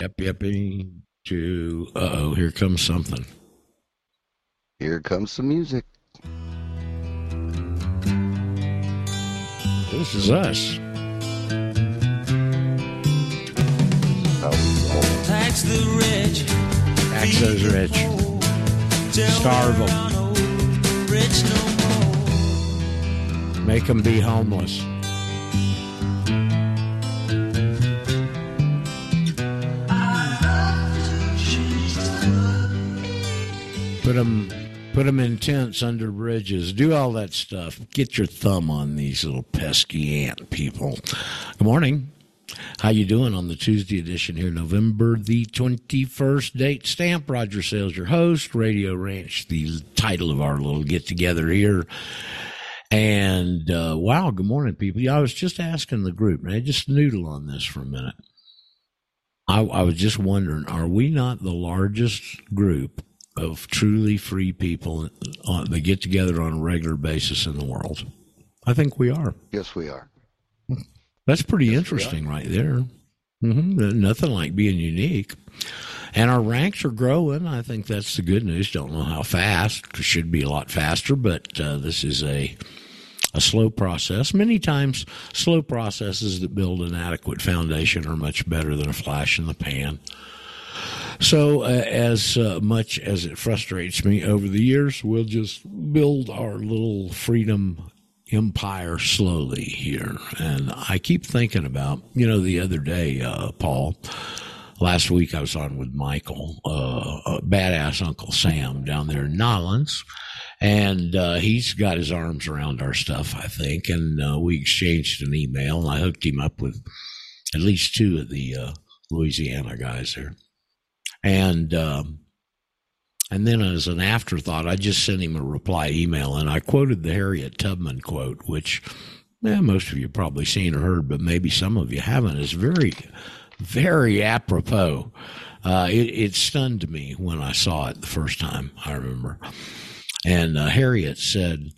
Yep, yep. To uh oh, here comes something. Here comes some music. This is us. Tax the rich. Tax those rich. Starve them. Rich no more. Make them be homeless. Put them, put them in tents under bridges. Do all that stuff. Get your thumb on these little pesky ant people. Good morning. How you doing on the Tuesday edition here, November the twenty first date stamp? Roger Sales, your host, Radio Ranch, the title of our little get together here. And uh, wow, good morning, people. Yeah, I was just asking the group, I just noodle on this for a minute. I, I was just wondering, are we not the largest group of truly free people uh, that get together on a regular basis in the world? I think we are. Yes, we are. That's pretty interesting, right there. Mm-hmm. Nothing like being unique. And our ranks are growing. I think that's the good news. Don't know how fast. It should be a lot faster, but uh, this is a a slow process. Many times, slow processes that build an adequate foundation are much better than a flash in the pan. So, uh, as uh, much as it frustrates me over the years, we'll just build our little freedom empire slowly here. And I keep thinking about, you know, the other day, uh, Paul, last week I was on with Michael, uh, badass Uncle Sam down there in Nolens. And uh, he's got his arms around our stuff, I think. And uh, we exchanged an email, and I hooked him up with at least two of the uh, Louisiana guys there. And um, and then as an afterthought, I just sent him a reply email, and I quoted the Harriet Tubman quote, which eh, most of you probably seen or heard, but maybe some of you haven't. It's very, very apropos. Uh, it, it, stunned me when I saw it the first time. I remember, and uh, Harriet said,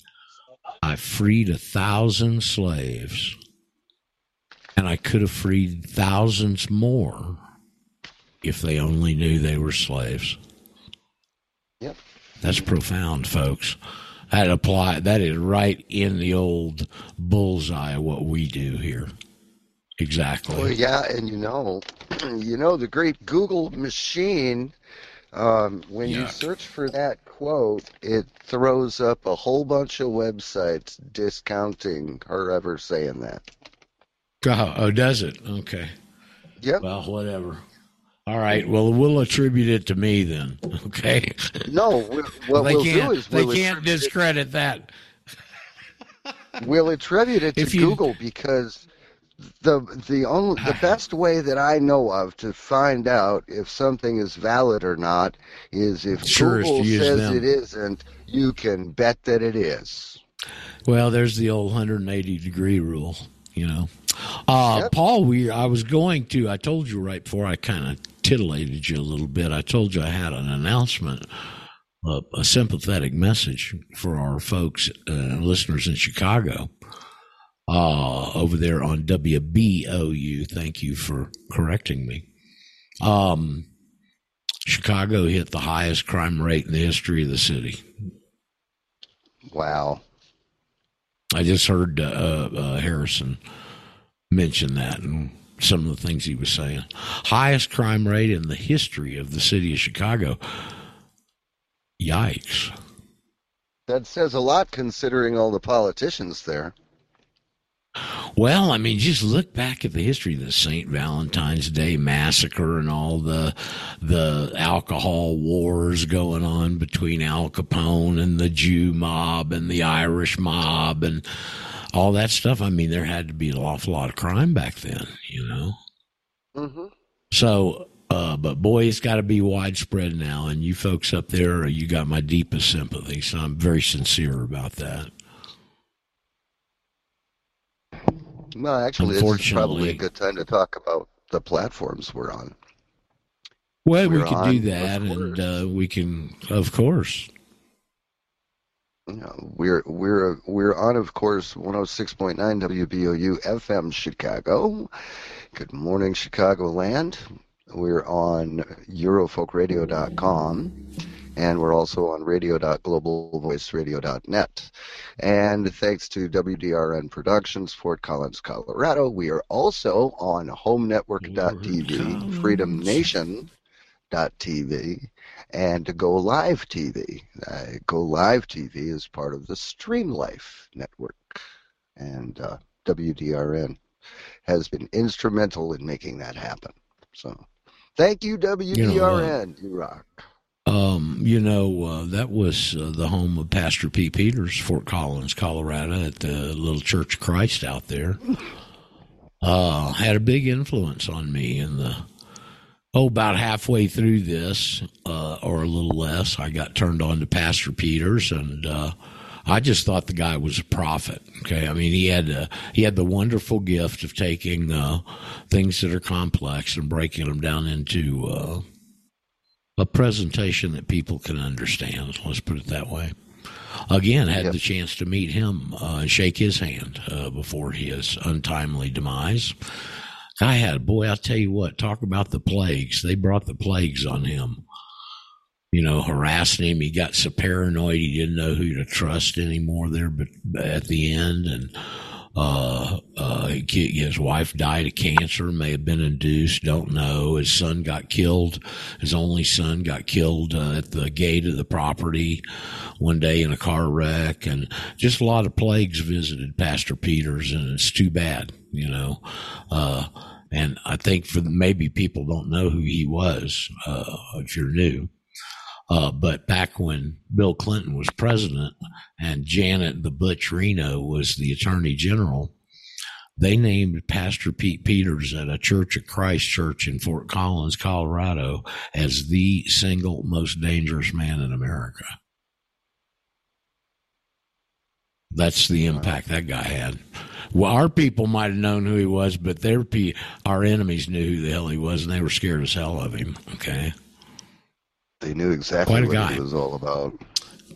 "I freed a thousand slaves, and I could have freed thousands more if they only knew they were slaves." Yep. That's profound, folks. That apply that is right in the old bullseye of what we do here. Exactly. Well, yeah, and you know, you know the great Google machine. Um, when Yuck. you search for that quote, it throws up a whole bunch of websites discounting her ever saying that. Oh, oh does it? Okay. Yep. Well, whatever. All right. Well, we'll attribute it to me then. Okay. No. What they we'll can't, do is they we'll can't discredit that. We'll attribute it to you- Google because the the only the best way that I know of to find out if something is valid or not is if Sure Google says them. it isn't. You can bet that it is. Well, there's the old 180 degree rule, you know. Uh, Yep. Paul, we I was going to. I told you right before I kind of titillated you a little bit. I told you I had an announcement, a, a sympathetic message for our folks, uh, listeners in Chicago, uh, over there on WBOU. Thank you for correcting me. Um, Chicago hit the highest crime rate in the history of the city. Wow. I just heard uh, uh, Harrison mention that and some of the things he was saying. Highest crime rate in the history of the city of Chicago. Yikes. That says a lot considering all the politicians there. Well, I mean, just look back at the history of the St. Valentine's Day massacre and all the the alcohol wars going on between Al Capone and the Jew mob and the Irish mob and all that stuff. I mean, there had to be an awful lot of crime back then, you know. Mm-hmm. So, uh, but boy, it's got to be widespread now. And you folks up there, you got my deepest sympathy. So I'm very sincere about that. Well, actually, it's probably a good time to talk about the platforms we're on. Well, we We're could do that, and uh, we can, of course. We're we're we're on, of course, 106.9 WBOU FM Chicago. Good morning, Chicagoland. We're on EurofolkRadio.com and we're also on radio.globalvoiceradio.net. And thanks to WDRN Productions, Fort Collins, Colorado, we are also on HomeNetwork.tv, FreedomNation.tv, and Go Live TV. Uh, Go Live TV is part of the Stream Life network, and uh, WDRN has been instrumental in making that happen. So, thank you, WDRN. You, know, you rock. Um, you know, uh, that was uh, the home of Pastor P. Peters, Fort Collins, Colorado, at the Little Church of Christ out there. Uh, had a big influence on me in the oh, about halfway through this, uh, or a little less, I got turned on to Pastor Peters, and uh, I just thought the guy was a prophet. Okay, I mean he had a, he had the wonderful gift of taking uh, things that are complex and breaking them down into uh, a presentation that people can understand. Let's put it that way. Again, had yep. the chance to meet him uh, and shake his hand uh, before his untimely demise. I had, boy, I'll tell you what, talk about the plagues. They brought the plagues on him. You know, harassing him. He got so paranoid he didn't know who to trust anymore there but at the end. And uh, uh, his wife died of cancer, may have been induced, don't know. His son got killed. His only son got killed uh, at the gate of the property one day in a car wreck, and just a lot of plagues visited Pastor Peters, and it's too bad, you know. Uh, and I think for maybe people don't know who he was uh, if you're new. Uh, but back when Bill Clinton was president and Janet the Butch Reno was the attorney general, they named Pastor Pete Peters at a Church of Christ church in Fort Collins, Colorado, as the single most dangerous man in America. That's the impact that guy had. Well, our people might have known who he was, but their pe- our enemies knew who the hell he was, and they were scared as hell of him. Okay. They knew exactly what guy. it was all about.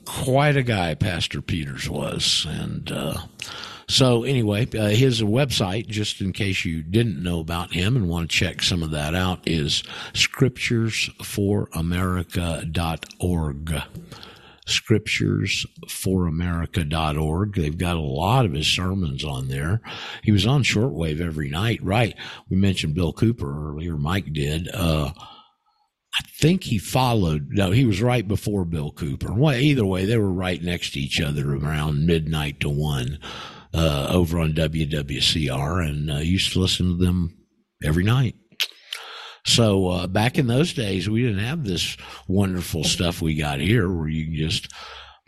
Quite a guy, Pastor Peters was, and uh, so anyway, uh, his website, just in case you didn't know about him and want to check some of that out, is scripturesforamerica.org scripturesforamerica.org. They've got a lot of his sermons on there. He was on shortwave every night, right? We mentioned Bill Cooper earlier, Mike did. Uh, I think he followed. No, he was right before Bill Cooper. Well, either way, they were right next to each other around midnight to one uh, over on WWCR, and uh, used to listen to them every night. So uh, back in those days, we didn't have this wonderful stuff we got here, where you can just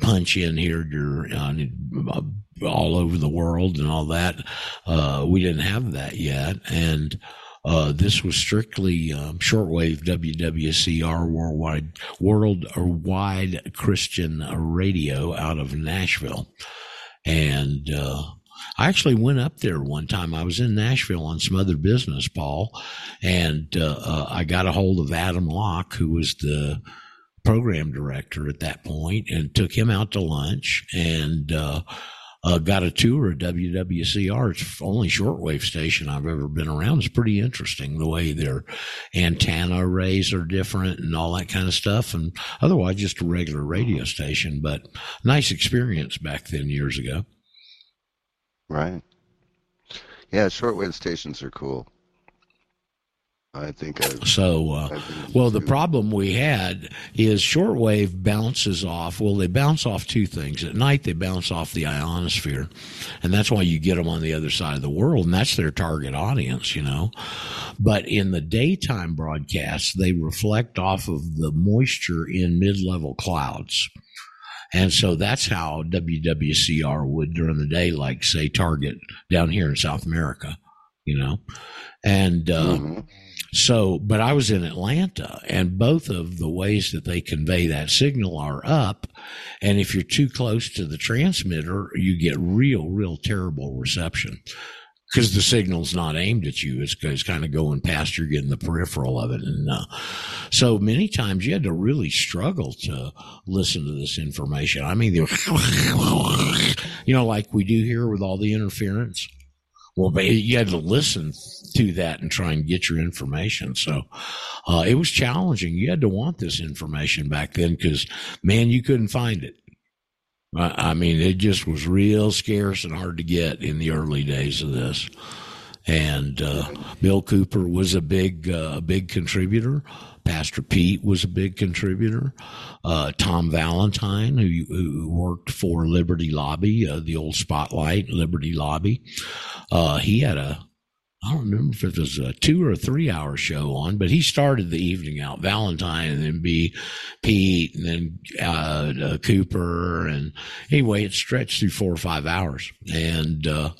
punch in here. You're uh, all over the world and all that. Uh, we didn't have that yet, and uh, this was strictly um, shortwave WWCR worldwide worldwide Christian radio out of Nashville, and uh, I actually went up there one time. I was in Nashville on some other business, Paul, and uh, uh I got a hold of Adam Locke, who was the program director at that point, and took him out to lunch and uh, uh, got a tour of WWCR. It's the only shortwave station I've ever been around. It's pretty interesting the way their antenna arrays are different and all that kind of stuff. And otherwise, just a regular radio station, but nice experience back then years ago. Right. Yeah, shortwave stations are cool. I think I've, so. Uh, well, the problem we had is shortwave bounces off. Well, they bounce off two things. At night, they bounce off the ionosphere, and that's why you get them on the other side of the world, and that's their target audience, you know. But in the daytime broadcasts, they reflect off of the moisture in mid-level clouds. And so that's how WWCR would during the day, like say target down here in South America, you know, and uh, mm-hmm. So, but I was in Atlanta, and both of the ways that they convey that signal are up. And if you're too close to the transmitter, you get real, real terrible reception because the signal's not aimed at you. It's, it's kind of going past you, getting the peripheral of it. And uh, so many times you had to really struggle to listen to this information. I mean, you know, like we do here with all the interference Well, but you had to listen to that and try and get your information. So uh, it was challenging. You had to want this information back then because, man, you couldn't find it. I mean, it just was real scarce and hard to get in the early days of this. And uh, Bill Cooper was a big, uh, big contributor. Pastor Pete was a big contributor. Uh, Tom Valentine, who, who, worked for Liberty Lobby, uh, the old Spotlight Liberty Lobby, uh, he had a I don't remember if it was a two or a three hour show on, but he started the evening out. Valentine and then B, Pete and then uh, uh, Cooper and anyway, it stretched through four or five hours, and uh,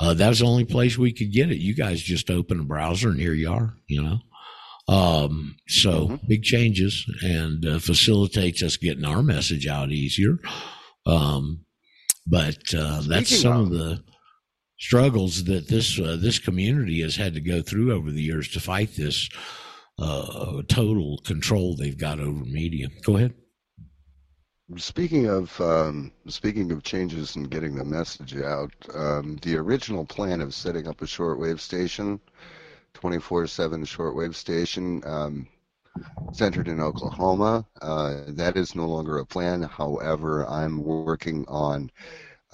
uh, that was the only place we could get it. You guys just open a browser and here you are, you know. Um, so mm-hmm. big changes and uh, facilitates us getting our message out easier. Um, but uh, that's Speaking some of, of the struggles that this uh, this community has had to go through over the years to fight this uh, total control they've got over media. Go ahead. Speaking of um, speaking of changes and getting the message out, um, the original plan of setting up a shortwave station, 24/7 shortwave station, um, centered in Oklahoma, uh, that is no longer a plan. However, I'm working on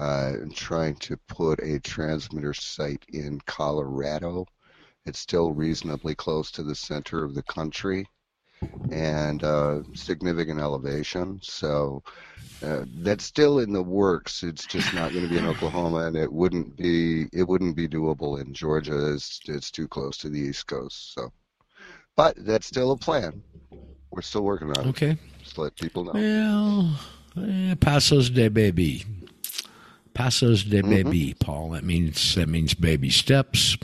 uh, trying to put a transmitter site in Colorado. It's still reasonably close to the center of the country and uh, significant elevation. So uh, that's still in the works. It's just not going to be in Oklahoma, and it wouldn't be it wouldn't be doable in Georgia. It's it's too close to the East Coast. So, but that's still a plan. We're still working on it. Okay. Just let people know. Well, eh, pasos de baby. Pasos de mm-hmm. baby, Paul. That means that means baby steps.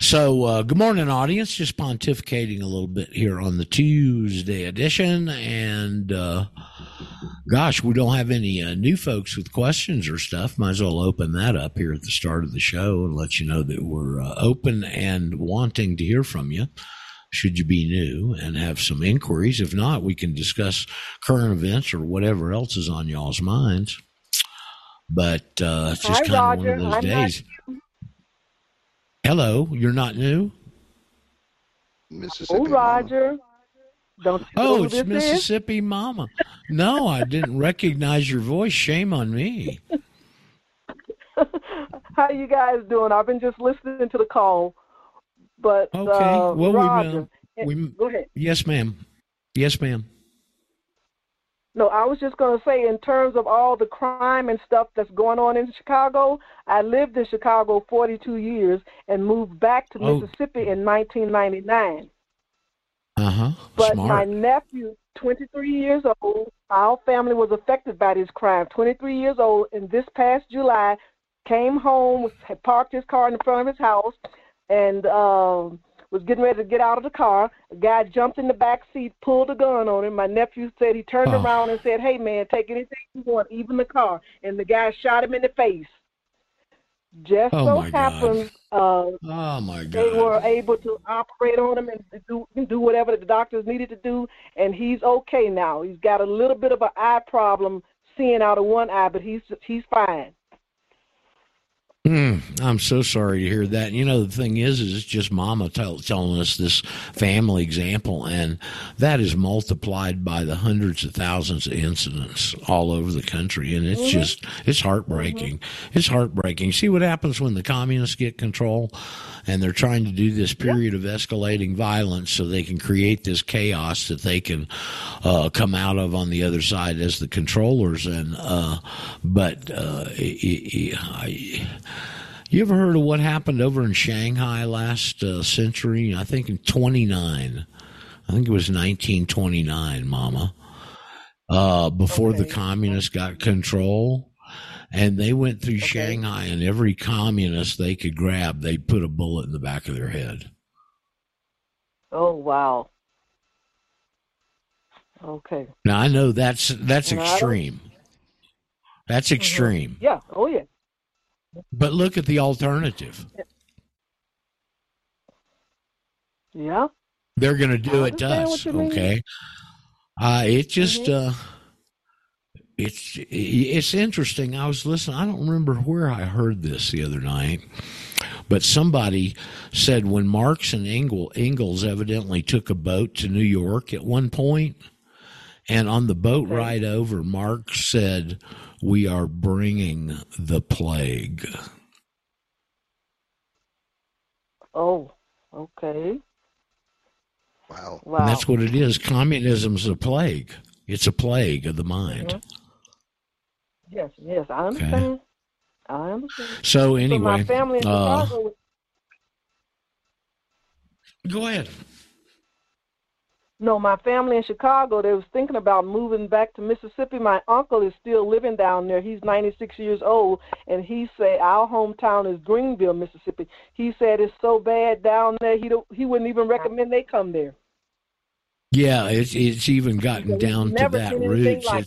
So, uh, good morning, audience. Just pontificating a little bit here on the Tuesday edition, and uh, gosh, we don't have any uh, new folks with questions or stuff. Might as well open that up here at the start of the show and let you know that we're uh, open and wanting to hear from you. Should you be new and have some inquiries? If not, we can discuss current events or whatever else is on y'all's minds. But uh, it's just kind of one of those I'm days. Hello, you're not new. Mississippi. Oh, Roger. Don't oh, it's Mississippi is? Mama. No, I didn't recognize your voice. Shame on me. How you guys doing? I've been just listening to the call, but okay. Uh, well, Roger, we, we, go ahead. Yes, ma'am. Yes, ma'am. No, I was just going to say, in terms of all the crime and stuff that's going on in Chicago, I lived in Chicago 42 years and moved back to oh. Mississippi in 1999. Uh huh. But Smart. my nephew, 23 years old, our family was affected by this crime. 23 years old, and this past July, came home, had parked his car in front of his house, and. Um, was getting ready to get out of the car. A guy jumped in the back seat, pulled a gun on him. My nephew said he turned oh. around and said, "Hey man, take anything you want, even the car." And the guy shot him in the face. Just oh so happened, uh, oh my God. they were able to operate on him and do do whatever the doctors needed to do, and he's okay now. He's got a little bit of an eye problem, seeing out of one eye, but he's he's fine. Mm, I'm so sorry to hear that. You know, the thing is, is it's just Mama tell, telling us this family example, and that is multiplied by the hundreds of thousands of incidents all over the country, and it's mm-hmm. just it's heartbreaking. Mm-hmm. It's heartbreaking. See what happens when the communists get control, and they're trying to do this period of escalating violence so they can create this chaos that they can uh, come out of on the other side as the controllers. And uh, but uh, it, I, you ever heard of what happened over in Shanghai last uh, century? I think in 29. I think it was 1929, Mama. Uh, before okay. the communists got control and they went through okay. Shanghai, and every communist they could grab, they put a bullet in the back of their head. Oh wow! Okay. Now I know that's that's extreme. That's mm-hmm. extreme. Yeah. Oh yeah. But look at the alternative. Yeah. They're going to do it to us. Okay. Uh, it just. Mm-hmm. Uh, it's it's interesting. I was listening. I don't remember where I heard this the other night, But somebody said when Marx and Engel, Engels evidently took a boat to New York at one point, and on the boat ride over, Marx said, "We are bringing the plague." Oh, okay. Wow. Wow. And that's what it is. Communism's a plague. It's a plague of the mind. Mhm. Yes, yes, I understand. I understand. So So anyway, my family in uh, Chicago. go ahead. No, my family in Chicago. They was thinking about moving back to Mississippi. My uncle is still living down there. He's 96 years old, and he said our hometown is Greenville, Mississippi. He said it's so bad down there. He don't, he wouldn't even recommend they come there. Yeah, it's it's even gotten down to that route. like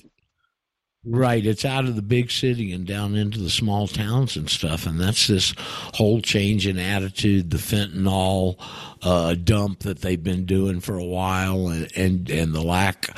right, it's out of the big city and down into the small towns and stuff, and that's this whole change in attitude, the fentanyl uh, dump that they've been doing for a while, and and, and the lack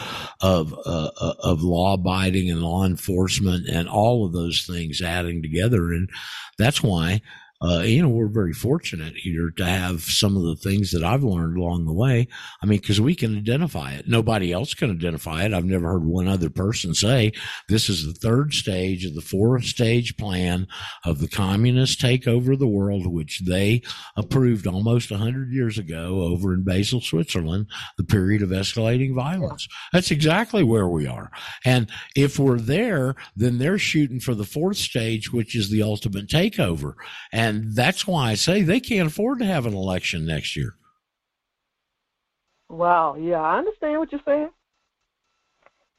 of uh, uh, of law abiding and law enforcement, and all of those things adding together, and that's why. Uh, you know, we're very fortunate here to have some of the things that I've learned along the way. I mean, because we can identify it. Nobody else can identify it. I've never heard one other person say this is the third stage of the four stage plan of the communist takeover of the world, which they approved almost 100 years ago over in Basel, Switzerland, the period of escalating violence. That's exactly where we are. And if we're there, then they're shooting for the fourth stage, which is the ultimate takeover. And that's why I say they can't afford to have an election next year. Wow. Yeah, I understand what you're saying.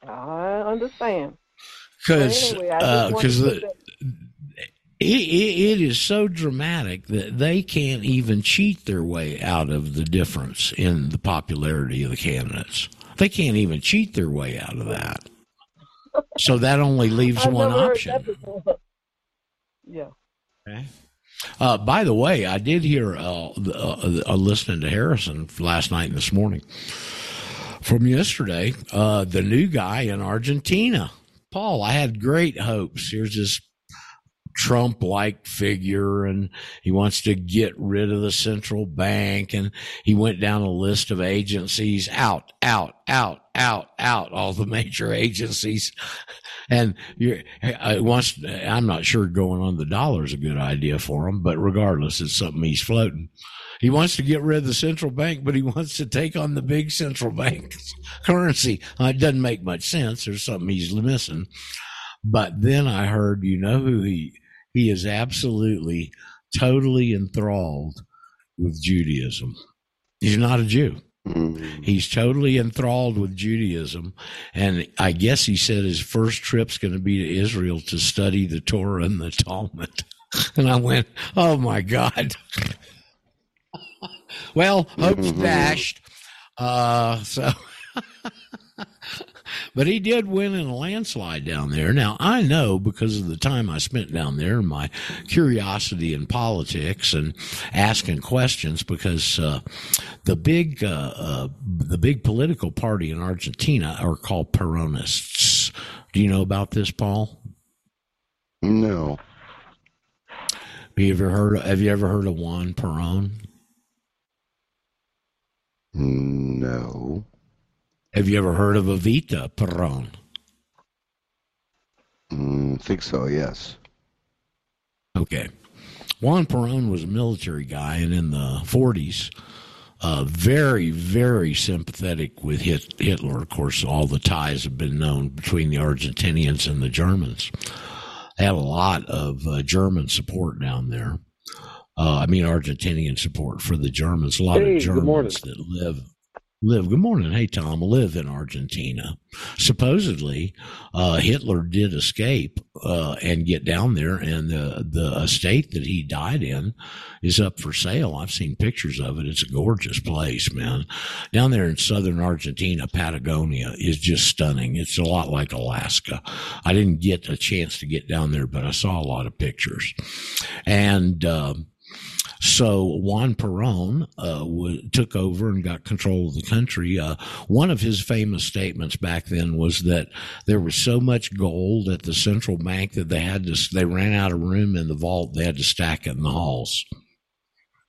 I understand. Because anyway, I uh, just wanted because the it, it, it is so dramatic that they can't even cheat their way out of the difference in the popularity of the candidates. They can't even cheat their way out of that. So that only leaves one option. Yeah. Okay. Uh, by the way, I did hear uh, uh, uh, listening to Harrison last night and this morning from yesterday. Uh, the new guy in Argentina, Paul. I had great hopes. Here's this Trump like figure and he wants to get rid of the central bank and he went down a list of agencies out, out, out, out, out, all the major agencies. And you I'm not sure going on the dollar is a good idea for him, but regardless, it's something he's floating. He wants to get rid of the central bank, but he wants to take on the big central bank currency. It doesn't make much sense. There's something he's missing. But then I heard, you know who he he is absolutely totally enthralled with Judaism. He's not a Jew. Mm. He's totally enthralled with Judaism. And I guess he said his first trip's going to be to Israel to study the Torah and the Talmud. And I went, oh my God. well, hope's dashed. Uh, so, but he did win in a landslide down there. Now I know because of the time I spent down there, and my curiosity in politics and asking questions, because uh, the big uh, uh, the big political party in Argentina are called Peronists. Do you know about this, Paul? No. Have you ever heard? Have you ever heard of Juan Perón? No. Have you ever heard of Evita Perón? Mm, think so, yes. Okay. Juan Perón was a military guy, and in the 40s, uh, very, very sympathetic with Hitler. Of course, all the ties have been known between the Argentinians and the Germans. They had a lot of uh, German support down there. Uh, I mean, Argentinian support for the Germans. A lot Hey, of. Germans that live live. Good morning, hey Tom. Live in Argentina. Supposedly, uh, Hitler did escape uh, and get down there, and the the estate that he died in is up for sale. I've seen pictures of it. It's a gorgeous place, man. Down there in southern Argentina, Patagonia is just stunning. It's a lot like Alaska. I didn't get a chance to get down there, but I saw a lot of pictures, and. Um, so Juan Perón uh, w- took over and got control of the country. Uh, one of his famous statements back then was that there was so much gold at the central bank that they had to they ran out of room in the vault. They had to stack it in the halls.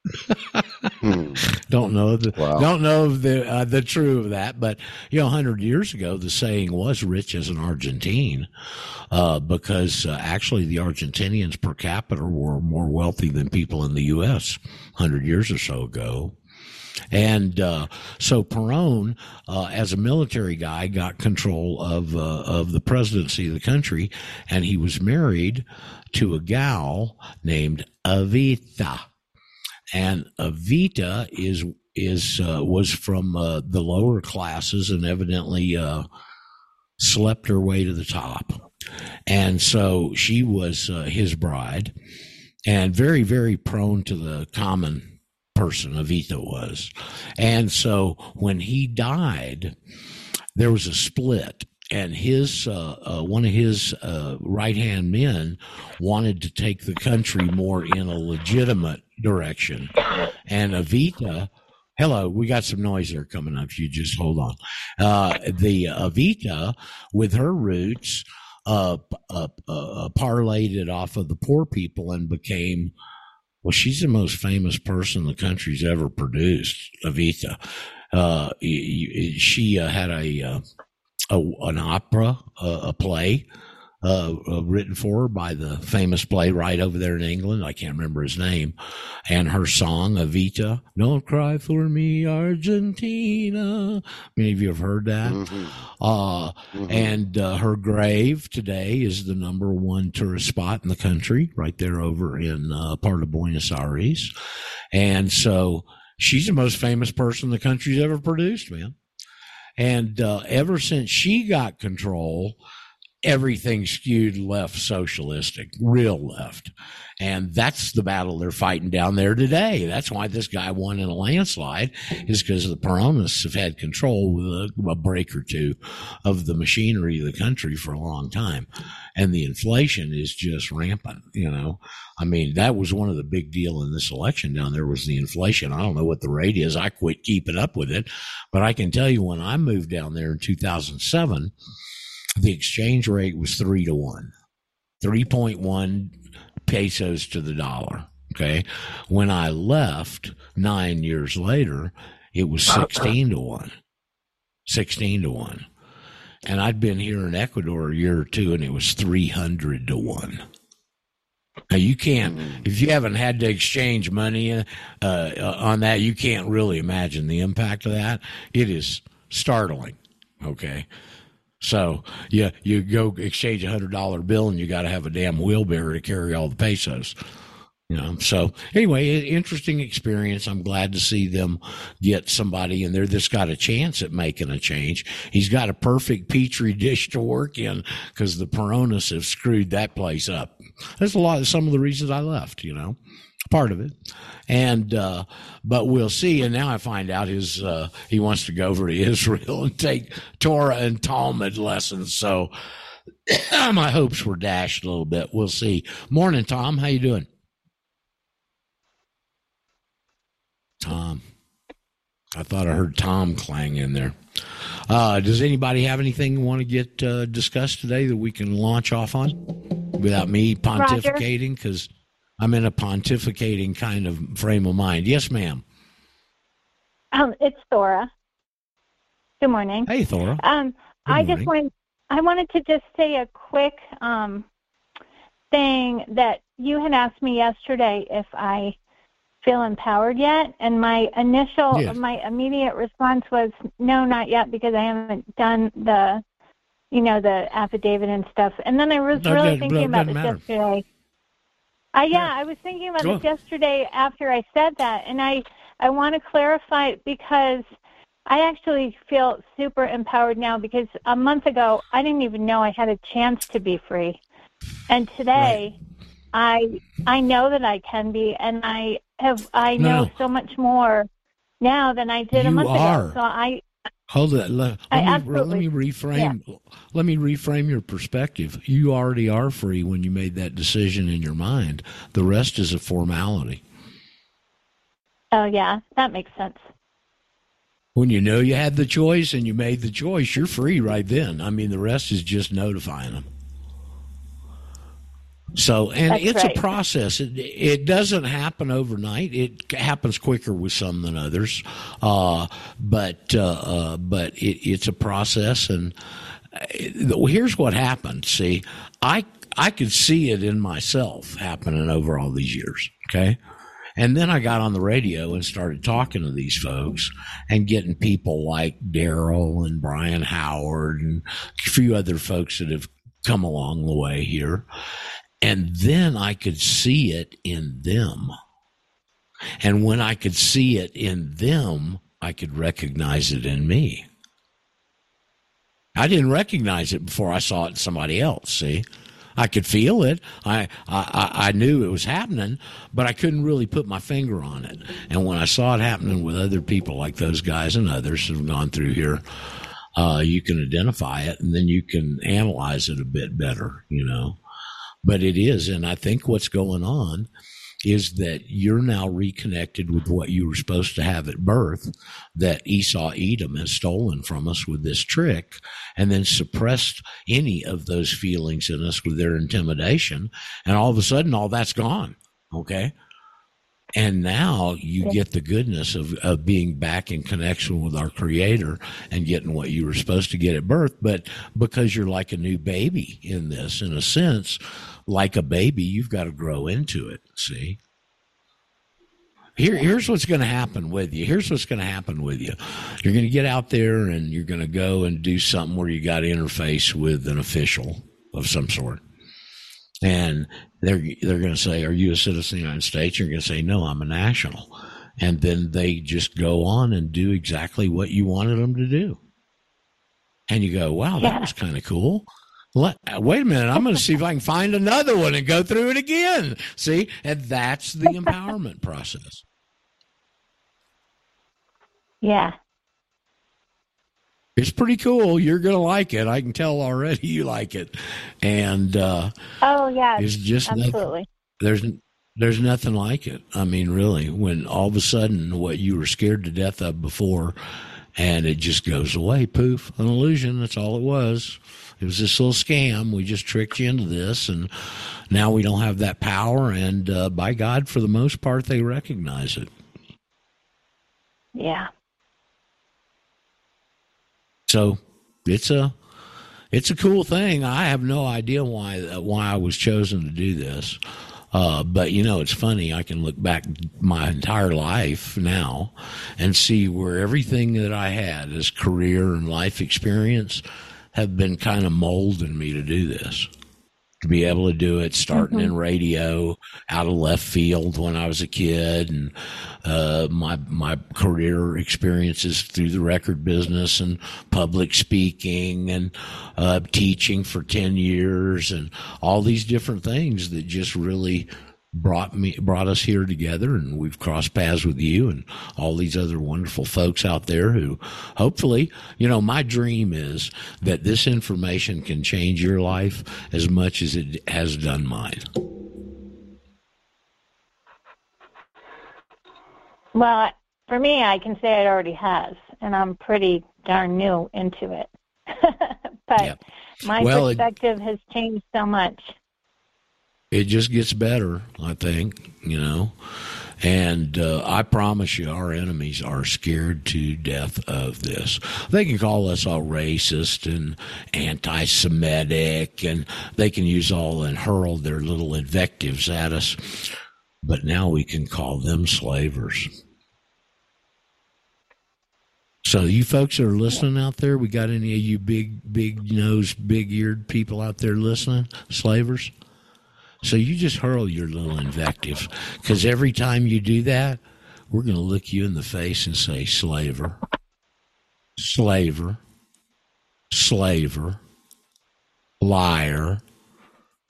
Hmm. Don't know the wow. don't know the uh, the true of that, but you know, hundred years ago, the saying was "rich as an Argentine," uh, because uh, actually the Argentinians per capita were more wealthy than people in the U.S. hundred years or so ago. And uh, so Perón, uh, as a military guy, got control of uh, of the presidency of the country, and he was married to a gal named Evita and Evita is is uh, was from uh, the lower classes and evidently uh, slept her way to the top, and so she was uh, his bride, and very very prone to the common person. Evita was, and so when he died, there was a split and his uh, uh, one of his uh, right hand men wanted to take the country more in a legitimate direction, and Evita. Hello, we got some noise there coming up. You just hold on. Uh, the Evita, with her roots, uh, uh, parlayed it off of the poor people and became well, she's the most famous person the country's ever produced, Evita. Uh, she uh, had a, uh, a, an opera, a play uh, uh, written for her by the famous playwright over there in England. I can't remember his name. And her song, Evita, Don't Cry for Me, Argentina. Many of you have heard that. Mm-hmm. Uh, mm-hmm. And uh, her grave today is the number one tourist spot in the country, right there over in uh, part of Buenos Aires. And so she's the most famous person the country's ever produced, man. And uh, ever since she got control, everything skewed left socialistic, real left. And that's the battle they're fighting down there today. That's why this guy won in a landslide is because the Peronists have had control with a, a, break or two of the machinery of the country for a long time. And the inflation is just rampant, you know. I mean, that was one of the big deal in this election down there was the inflation. I don't know what the rate is. I quit keeping up with it, but I can tell you when I moved down there in 2007, the exchange rate was three to one, 3.1 pesos to the dollar. Okay. When I left nine years later, it was 16 to one, 16 to one. And I'd been here in Ecuador a year or two and it was 300 to one. Now you can't, mm. if you haven't had to exchange money uh, uh, on that, you can't really imagine the impact of that. It is startling. Okay. So yeah, you go exchange a hundred dollar bill and you got to have a damn wheelbarrow to carry all the pesos. You know, so anyway, interesting experience. I'm glad to see them get somebody in there that's got a chance at making a change. He's got a perfect petri dish to work in because the Peronis have screwed that place up. That's a lot of some of the reasons I left, you know part of it. And uh, but we'll see. And now I find out his uh, he wants to go over to Israel and take Torah and Talmud lessons. So my hopes were dashed a little bit. We'll see. Morning, Tom. How you doing? Tom. I thought I heard Tom clang in there. Uh, does anybody have anything you want to get uh, discussed today that we can launch off on without me pontificating? Because I'm in a pontificating kind of frame of mind. Yes, ma'am. Um, it's Thora. Good morning. Hey, Thora. Um, I just wanted I wanted to just say a quick um, thing that you had asked me yesterday if I feel empowered yet, and my initial, yes. my immediate response was no, not yet, because I haven't done the, you know, the affidavit and stuff. And then I was no, really thinking about this matter. yesterday uh, yeah, yeah, I was thinking about this yesterday after I said that, and I I want to clarify because I actually feel super empowered now because a month ago I didn't even know I had a chance to be free, and today right. I I know that I can be, and I have I know no. so much more now than I did you a month are. ago. So I Hold it. Let, let, me, let me reframe. Yeah. Let me reframe your perspective. You already are free when you made that decision in your mind. The rest is a formality. Oh yeah, that makes sense. When you know you had the choice and you made the choice, you're free right then. I mean, the rest is just notifying them. So, and That's it's right. a process. It, it doesn't happen overnight. It happens quicker with some than others. Uh, but, uh, uh, but it, it's a process. And uh, here's what happened. See, I, I could see it in myself happening over all these years. Okay. And then I got on the radio and started talking to these folks and getting people like Daryl and Brian Howard and a few other folks that have come along the way here. And then I could see it in them. And when I could see it in them, I could recognize it in me. I didn't recognize it before I saw it in somebody else. See, I could feel it. I, I, I knew it was happening, but I couldn't really put my finger on it. And when I saw it happening with other people like those guys and others who've gone through here, uh, you can identify it and then you can analyze it a bit better, you know. But it is, and I think what's going on is that you're now reconnected with what you were supposed to have at birth that Esau Edom has stolen from us with this trick and then suppressed any of those feelings in us with their intimidation. And all of a sudden, all that's gone. Okay. And now you get the goodness of, of being back in connection with our creator and getting what you were supposed to get at birth. But because you're like a new baby in this, in a sense, like a baby, you've got to grow into it. See? Here, here's what's going to happen with you. Here's what's going to happen with you. You're going to get out there and you're going to go and do something where you got to interface with an official of some sort. And they're they're going to say, "Are you a citizen of the United States?" You're going to say, "No, I'm a national." And then they just go on and do exactly what you wanted them to do. And you go, "Wow, that Yeah. was kind of cool." Let, wait a minute, I'm going to see if I can find another one and go through it again. See, and that's the empowerment process. Yeah. It's pretty cool. You're going to like it. I can tell already you like it. And uh, Oh, yeah. it's just nothing, Absolutely. there's there's nothing like it. I mean, really, when all of a sudden what you were scared to death of before, and it just goes away, poof, an illusion. That's all it was. It was this little scam. We just tricked you into this, and now we don't have that power. And uh, by God, for the most part, they recognize it. Yeah. So it's a it's a cool thing. I have no idea why why I was chosen to do this. Uh, but you know, it's funny. I can look back my entire life now and see where everything that I had as career and life experience have been kind of molding me to do this. To be able to do it, starting in radio out of left field when I was a kid, and uh, my my career experiences through the record business and public speaking and uh, teaching for ten years, and all these different things that just really brought me brought us here together and we've crossed paths with you and all these other wonderful folks out there who hopefully you know my dream is that this information can change your life as much as it has done mine Well, for me, I can say it already has, and I'm pretty darn new into it. but Yeah. my Well, it- perspective has changed so much. It just gets better, I think, you know. And uh, I promise you, our enemies are scared to death of this. They can call us all racist and anti Semitic, and they can use all and hurl their little invectives at us. But now we can call them slavers. So, you folks that are listening out there, we got any of you big, big nosed, big eared people out there listening? Slavers? So you just hurl your little invectives because every time you do that, we're going to look you in the face and say, slaver, slaver, slaver, liar,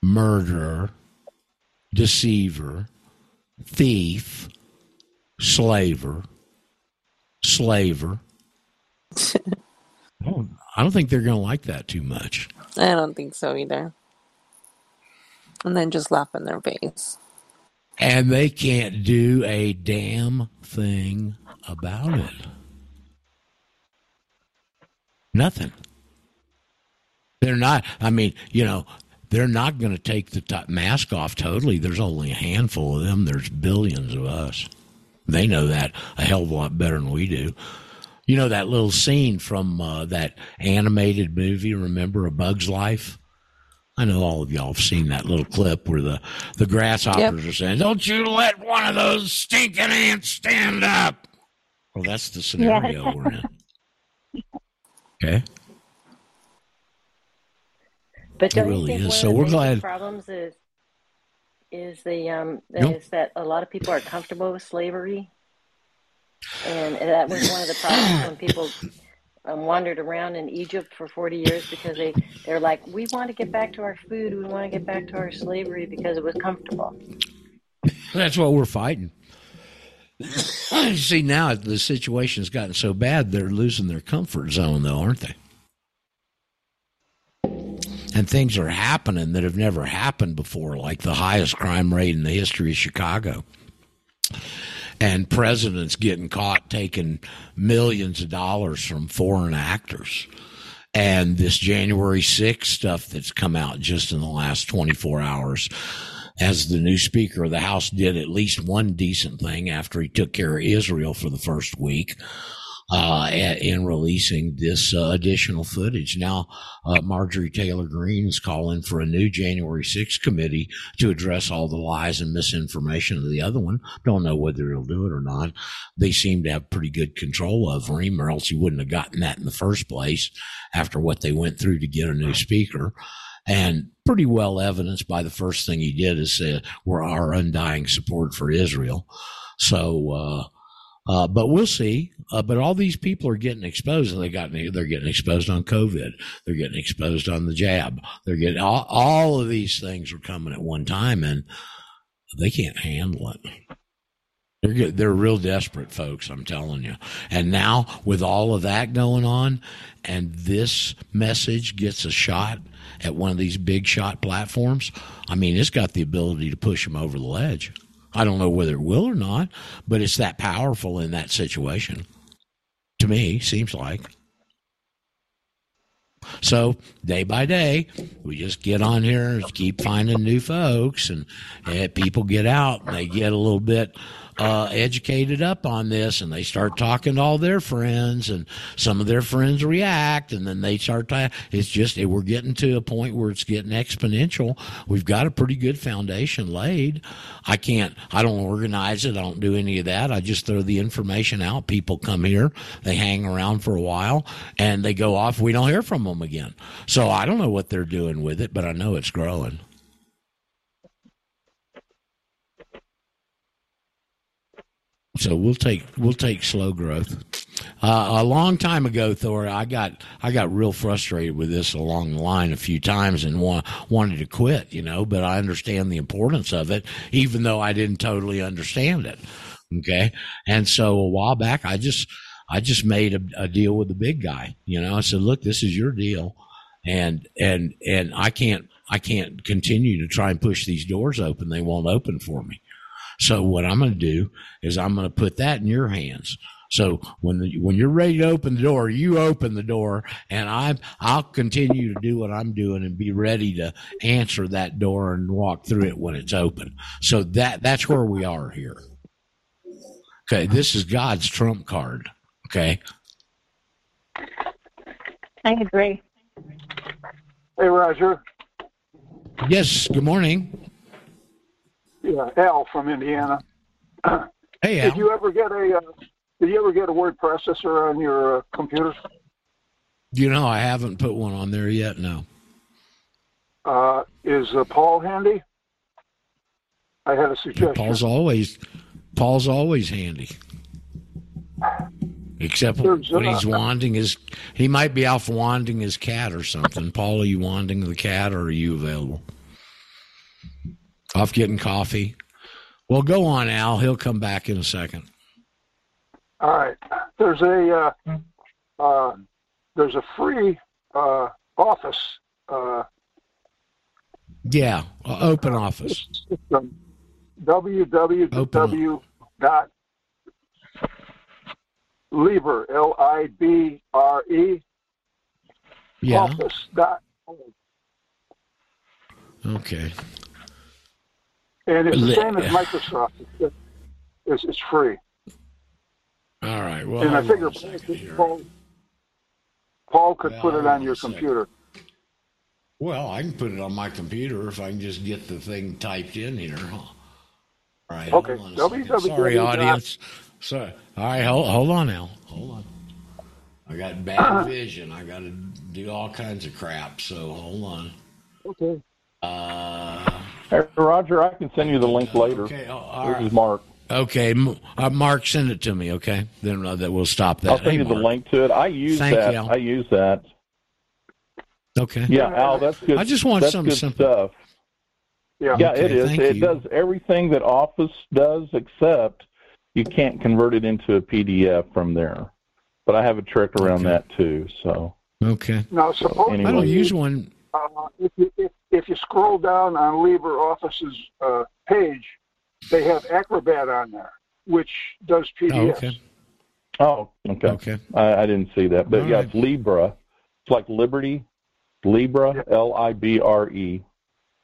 murderer, deceiver, thief, slaver, slaver. I don't think they're going to like that too much. I don't think so either. And then just laugh in their face. and they can't do a damn thing about it. Nothing. They're not. I mean, you know, they're not going to take the mask off totally. There's only a handful of them. There's billions of us. They know that a hell of a lot better than we do. You know that little scene from uh, that animated movie, remember A Bug's Life? I know all of y'all have seen that little clip where the, the grasshoppers yep. are saying, Don't you let one of those stinking ants stand up. Well, that's the scenario yeah. we're in. Okay. But don't really you think is. one so we're glad. problems is is the um nope. is that a lot of people are comfortable with slavery and that was one of the problems when people um, wandered around in Egypt for 40 years because they, they're like, we want to get back to our food. We want to get back to our slavery because it was comfortable. That's what we're fighting. See, now the situation's gotten so bad, they're losing their comfort zone, though, aren't they? And things are happening that have never happened before, like the highest crime rate in the history of Chicago and presidents getting caught taking millions of dollars from foreign actors. And this January 6th stuff that's come out just in the last 24 hours as the new Speaker of the House did at least one decent thing after he took care of Israel for the first week uh, in releasing this uh, additional footage. Now, uh, Marjorie Taylor Greene is calling for a new January 6th committee to address all the lies and misinformation of the other one. Don't know whether he'll do it or not. They seem to have pretty good control over him, or else he wouldn't have gotten that in the first place after what they went through to get a new speaker and pretty well evidenced by the first thing he did is say we're our undying support for Israel. So, uh, but we'll see. Uh, but all these people are getting exposed, and they got they're getting exposed on COVID. They're getting exposed on the jab. They're getting all, all of these things are coming at one time, and they can't handle it. They're they're real desperate, folks. I'm telling you. And now with all of that going on, and this message gets a shot at one of these big shot platforms, I mean, it's got the ability to push them over the ledge. I don't know whether it will or not, but it's that powerful in that situation. To me, seems like. So day by day, we just get on here and keep finding new folks, and, and people get out and they get a little bit uh, educated up on this and they start talking to all their friends and some of their friends react and then they start to, it's just, we're getting to a point where it's getting exponential. We've got a pretty good foundation laid. I can't, I don't organize it. I don't do any of that. I just throw the information out. People come here, they hang around for a while and they go off. We don't hear from them again. So I don't know what they're doing with it, but I know it's growing. So we'll take we'll take slow growth. Uh, a long time ago, Thor, I got I got real frustrated with this along the line a few times and wa- wanted to quit, you know. But I understand the importance of it, even though I didn't totally understand it. Okay, and so a while back, I just I just made a, a deal with the big guy. You know, I said, look, this is your deal, and and and I can't I can't continue to try and push these doors open. They won't open for me. So what I'm going to do is I'm going to put that in your hands. So when the, when you're ready to open the door, you open the door, and I I'll continue to do what I'm doing and be ready to answer that door and walk through it when it's open. So that that's where we are here. Okay, this is God's trump card. Okay. I agree. Hey, Roger. Yes. Good morning. Yeah, Al from Indiana. Hey, Al. Did you ever get a uh, Did you ever get a word processor on your uh, computer? You know, I haven't put one on there yet. No. Uh, is uh, Paul handy? I had a suggestion. Yeah, Paul's always Paul's always handy. Except There's, when he's uh, wanding his, he might be off wanding his cat or something. Paul, are you wanding the cat, or are you available? Off getting coffee. Well, go on, Al. He'll come back in a second. All right. There's a uh, uh, there's a free uh, office. Uh, yeah, open office. www dot Libre L I B R E yeah. office dot Okay. And it's the same as Microsoft. It's, it's, free. All right. Well, and I figure Paul, Paul could well, put it on your computer. Well, I can put it on my computer if I can just get the thing typed in here. All right. Okay. Sorry, audience. Sorry. All right. Hold, hold on now. Hold on. I got bad vision. I got to do all kinds of crap. So hold on. Okay. Uh, hey, Roger, I can send you the link later. Okay. Oh, this right. is Mark. Okay, uh, Mark, send it to me. Okay, then uh, that we'll stop that. I'll send hey, you Mark. the link to it. I use Thank that. You, I use that. Okay. Yeah, Al, that's good. I just want that's something good simple. stuff. Yeah, yeah, okay, it is. Thank It you. does everything that Office does, except you can't convert it into a PDF from there. But I have a trick around Okay. that too. So Okay. Now, suppose Anyway. I don't use one. uh, if, you, if, if you scroll down on LibreOffice's uh, page, they have Acrobat on there, which does PDFs. Oh, PDFs. okay. oh, okay. Okay. I, I didn't see that, but All yeah, right. it's Libra. It's like Liberty, Libra, Yeah. L I B R E.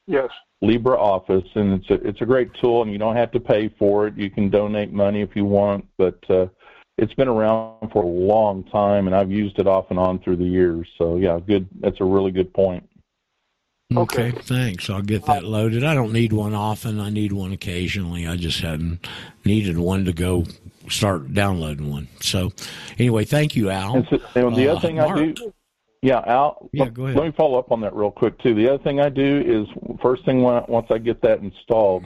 Yes. LibreOffice, and it's a it's a great tool, and you don't have to pay for it. You can donate money if you want, but uh, it's been around for a long time, and I've used it off and on through the years. So yeah, good. That's a really good point. Okay, Okay. thanks. I'll get that loaded. I don't need one often. I need one occasionally. I just hadn't needed one to go start downloading one. So, anyway, thank you, Al. And, so, and the Uh, other thing Mark. I do, yeah, Al. Yeah, let- go ahead. Let me follow up on that real quick too. The other thing I do is first thing when, once I get that installed,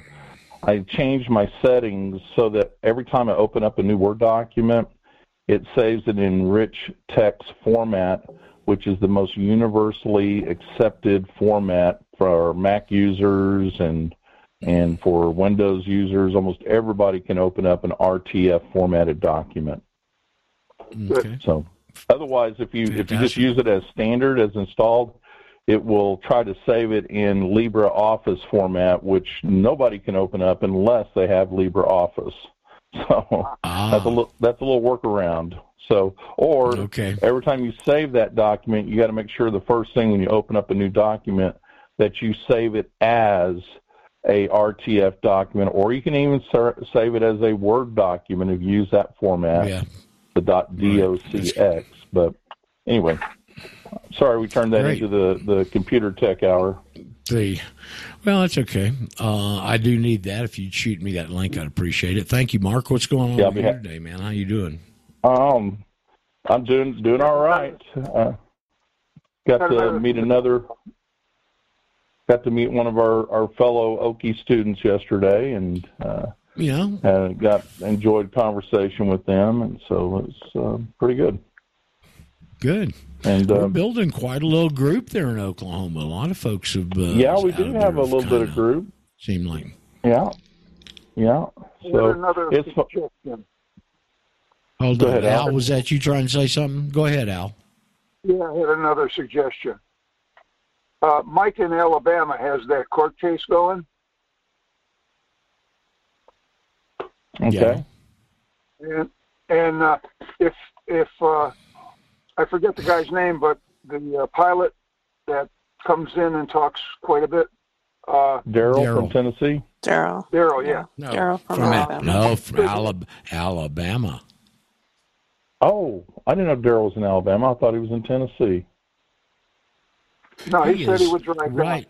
I change my settings so that every time I open up a new Word document, it saves it in rich text format, which is the most universally accepted format for Mac users and and for Windows users. Almost everybody can open up an RTF formatted document. Okay. So otherwise, if you if you just use it as standard as installed, it will try to save it in LibreOffice format, which nobody can open up unless they have LibreOffice. So Ah, that's a little that's a little workaround. So or okay. every time you save that document, you got to make sure the first thing when you open up a new document that you save it as a RTF document, or you can even ser- save it as a Word document if you use that format Yeah. the dot docx. But anyway, sorry we turned that Great. into the the computer tech hour. The well, that's okay. Uh, I do need that. If you'd shoot me that link, I'd appreciate it. Thank you, Mark. What's going on Yeah, here ha- today, man? How you doing? Um, I'm doing doing all right. Uh, got to meet another. Got to meet one of our, our fellow Okie students yesterday, and uh, You know, uh, got enjoyed conversation with them, and so it's uh, pretty good. good. And We're um, building quite a little group there in Oklahoma. A lot of folks have. Uh, yeah, we out do have a little bit kinda group. Seem like Yeah, yeah. So another it's fu- suggestion. Hold Go on, ahead, Al. Al. Was that you trying to say something? Go ahead, Al. Yeah, I had another suggestion. Uh, Mike in Alabama has that court case going. okay. And and uh, if if uh, I forget the guy's name, but the uh, pilot that comes in and talks quite a bit, uh, Daryl Daryl. from Tennessee. Daryl. Daryl, yeah, No, Daryl from Al- Alabama. no, from Alab- Alabama. Oh, I didn't know Daryl was in Alabama. I thought he was in Tennessee. no, he, said he is would drive down. right.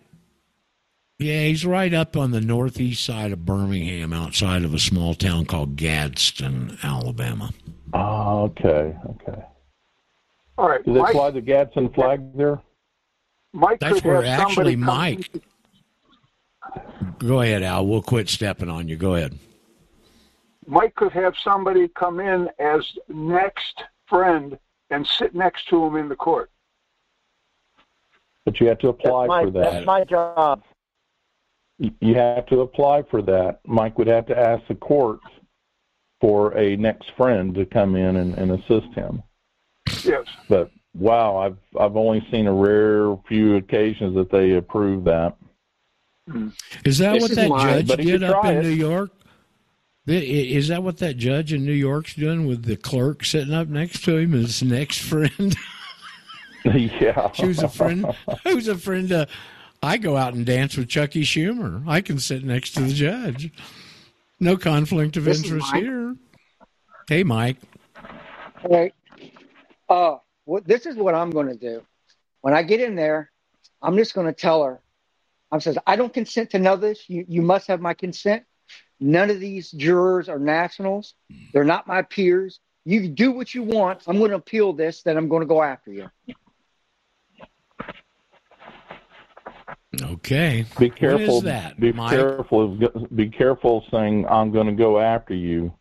Yeah, he's right up on the northeast side of Birmingham, outside of a small town called Gadsden, Alabama. Oh, okay, okay. All right, Do they Mike, fly the Gadsden flag there? Mike That's where actually somebody come- Mike. Go ahead, Al. We'll quit stepping on you. Go ahead. Mike could have somebody come in as next friend and sit next to him in the court. But you have to apply my, for that. That's my job. You- You have to apply for that. Mike would have to ask the court for a next friend to come in and, and assist him. Yes. But wow, I've I've only seen a rare few occasions that they approve that. Is that This what is that mine, judge did up in it. New York? The- i- Is that what that judge in New York's doing with the clerk sitting up next to him, his next friend? yeah, she was a friend. Who's a friend of I go out and dance with Chucky Schumer. I can sit next to the judge. No conflict of this interest here. Hey, Mike. Hey, uh, well, this is what I'm going to do. When I get in there, I'm just going to tell her, I says, I don't consent to know this. You, you must have my consent. None of these jurors are nationals. They're not my peers. You do what you want. I'm going to appeal this. Then I'm going to go after you. Okay. Be careful. that, be Mike? careful. Be careful saying I'm going to go after you.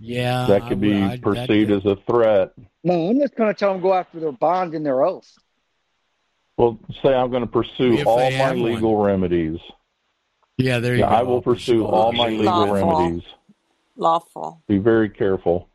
Yeah, that could be I, perceived as a threat. No, I'm just going to tell them go after their bond and their oath. Well, say I'm going to pursue all my legal one. remedies. Yeah, there you yeah, go. I will pursue all my legal lawful. remedies. Lawful. Be very careful.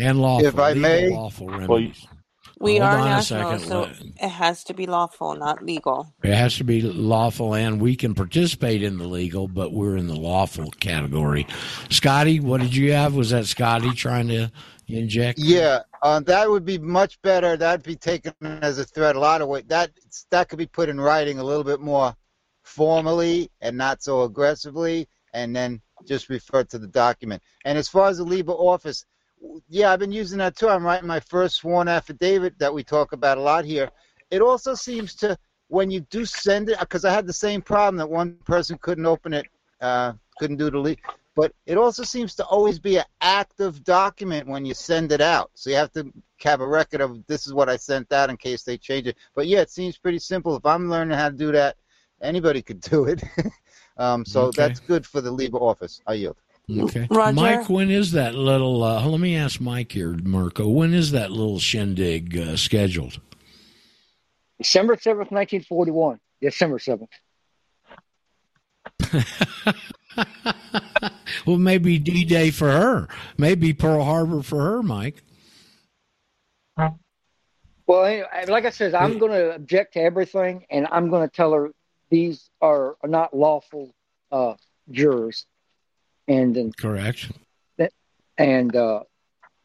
And lawful. If I may, lawful remedies. Well, we Hold are national, so it has to be lawful, not legal. It has to be lawful, and we can participate in the legal, but we're in the lawful category. Scotty, what did you have? Was that Scotty trying to inject? Yeah, uh, that would be much better. That'd be taken as a threat a lot of weight. That that could be put in writing a little bit more formally and not so aggressively, and then just refer to the document. And as far as the LibreOffice, yeah, I've been using that too. I'm writing my first sworn affidavit that we talk about a lot here. It also seems to when you do send it, because I had the same problem that one person couldn't open it, uh, couldn't do the leak. But it also seems to always be an active document when you send it out. So you have to have a record of this is what I sent out in case they change it. But yeah, it seems pretty simple. If I'm learning how to do that, anybody could do it. um, so okay. that's good for the LibreOffice. I yield. Okay. Roger. Mike, when is that little, uh, let me ask Mike here, Mirko, when is that little shindig uh, scheduled? December 7th, 1941. December 7th. well, maybe D Day for her. Maybe Pearl Harbor for her, Mike. Well, anyway, like I said, I'm going to object to everything, and I'm going to tell her these are not lawful uh, jurors and then correct. And uh,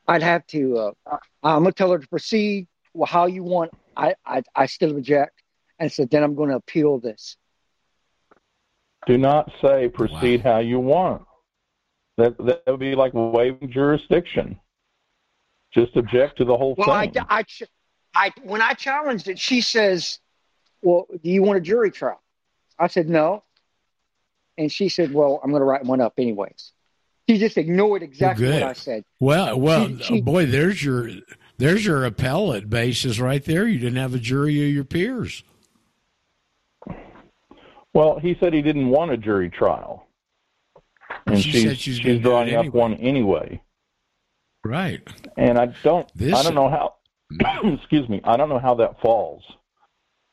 I'd have to. Uh, I'm gonna tell her to proceed how you want. I, I I still object, and so then I'm going to appeal this. Do not say proceed wow. how you want. That that would be like waiving jurisdiction. Just object to the whole well, thing. Well, I, I, I, when I challenged it, she says, "Well, do you want a jury trial?" I said, "No." And she said, Well, I'm going to write one up anyways. She just ignored exactly well, what I said. Well, well, she, she, boy, there's your there's your appellate basis right there. You didn't have a jury of your peers. Well, he said he didn't want a jury trial, and she she's she's, she's drawing up one anyway. Right. And I don't this, I don't know how. excuse me. I don't know how that falls.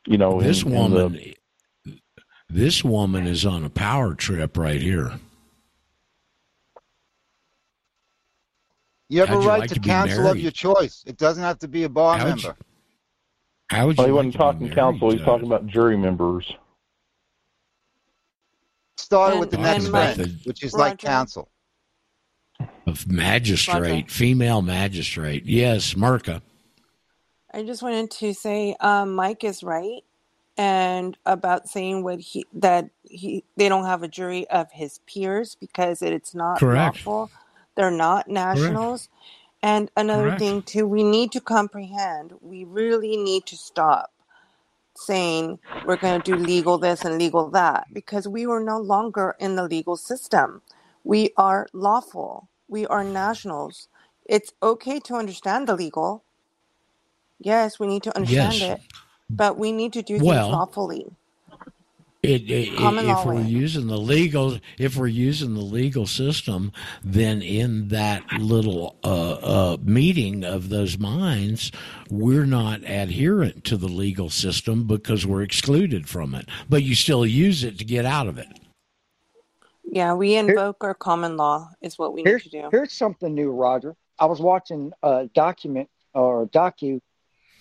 You know, this in, woman. In the, this woman is on a power trip right here. You have How'd a right like to, to counsel of your choice. It doesn't have to be a bar How'd member. You, how would you? Well, he like wasn't talking counsel. He's talking about jury members. Started and, with the next one, which is Roger. like counsel. Of magistrate, Roger. female magistrate. Yes, Merca. I just wanted to say um, Mike is right and about saying what he that he they don't have a jury of his peers because it's not Correct. lawful. They're not nationals. And another Correct. thing too, we need to comprehend. We really need to stop saying we're going to do legal this and legal that because we are no longer in the legal system. We are lawful. We are nationals. It's okay to understand the legal. Yes, we need to understand Yes. it but we need to do well, lawfully. It, it, if we're using the legal, if we're using the legal system, then in that little uh, uh, meeting of those minds, we're not adherent to the legal system because we're excluded from it. But you still use it to get out of it. Yeah, we invoke Here, our common law is what we need to do. Here's something new, Roger. I was watching a document or docu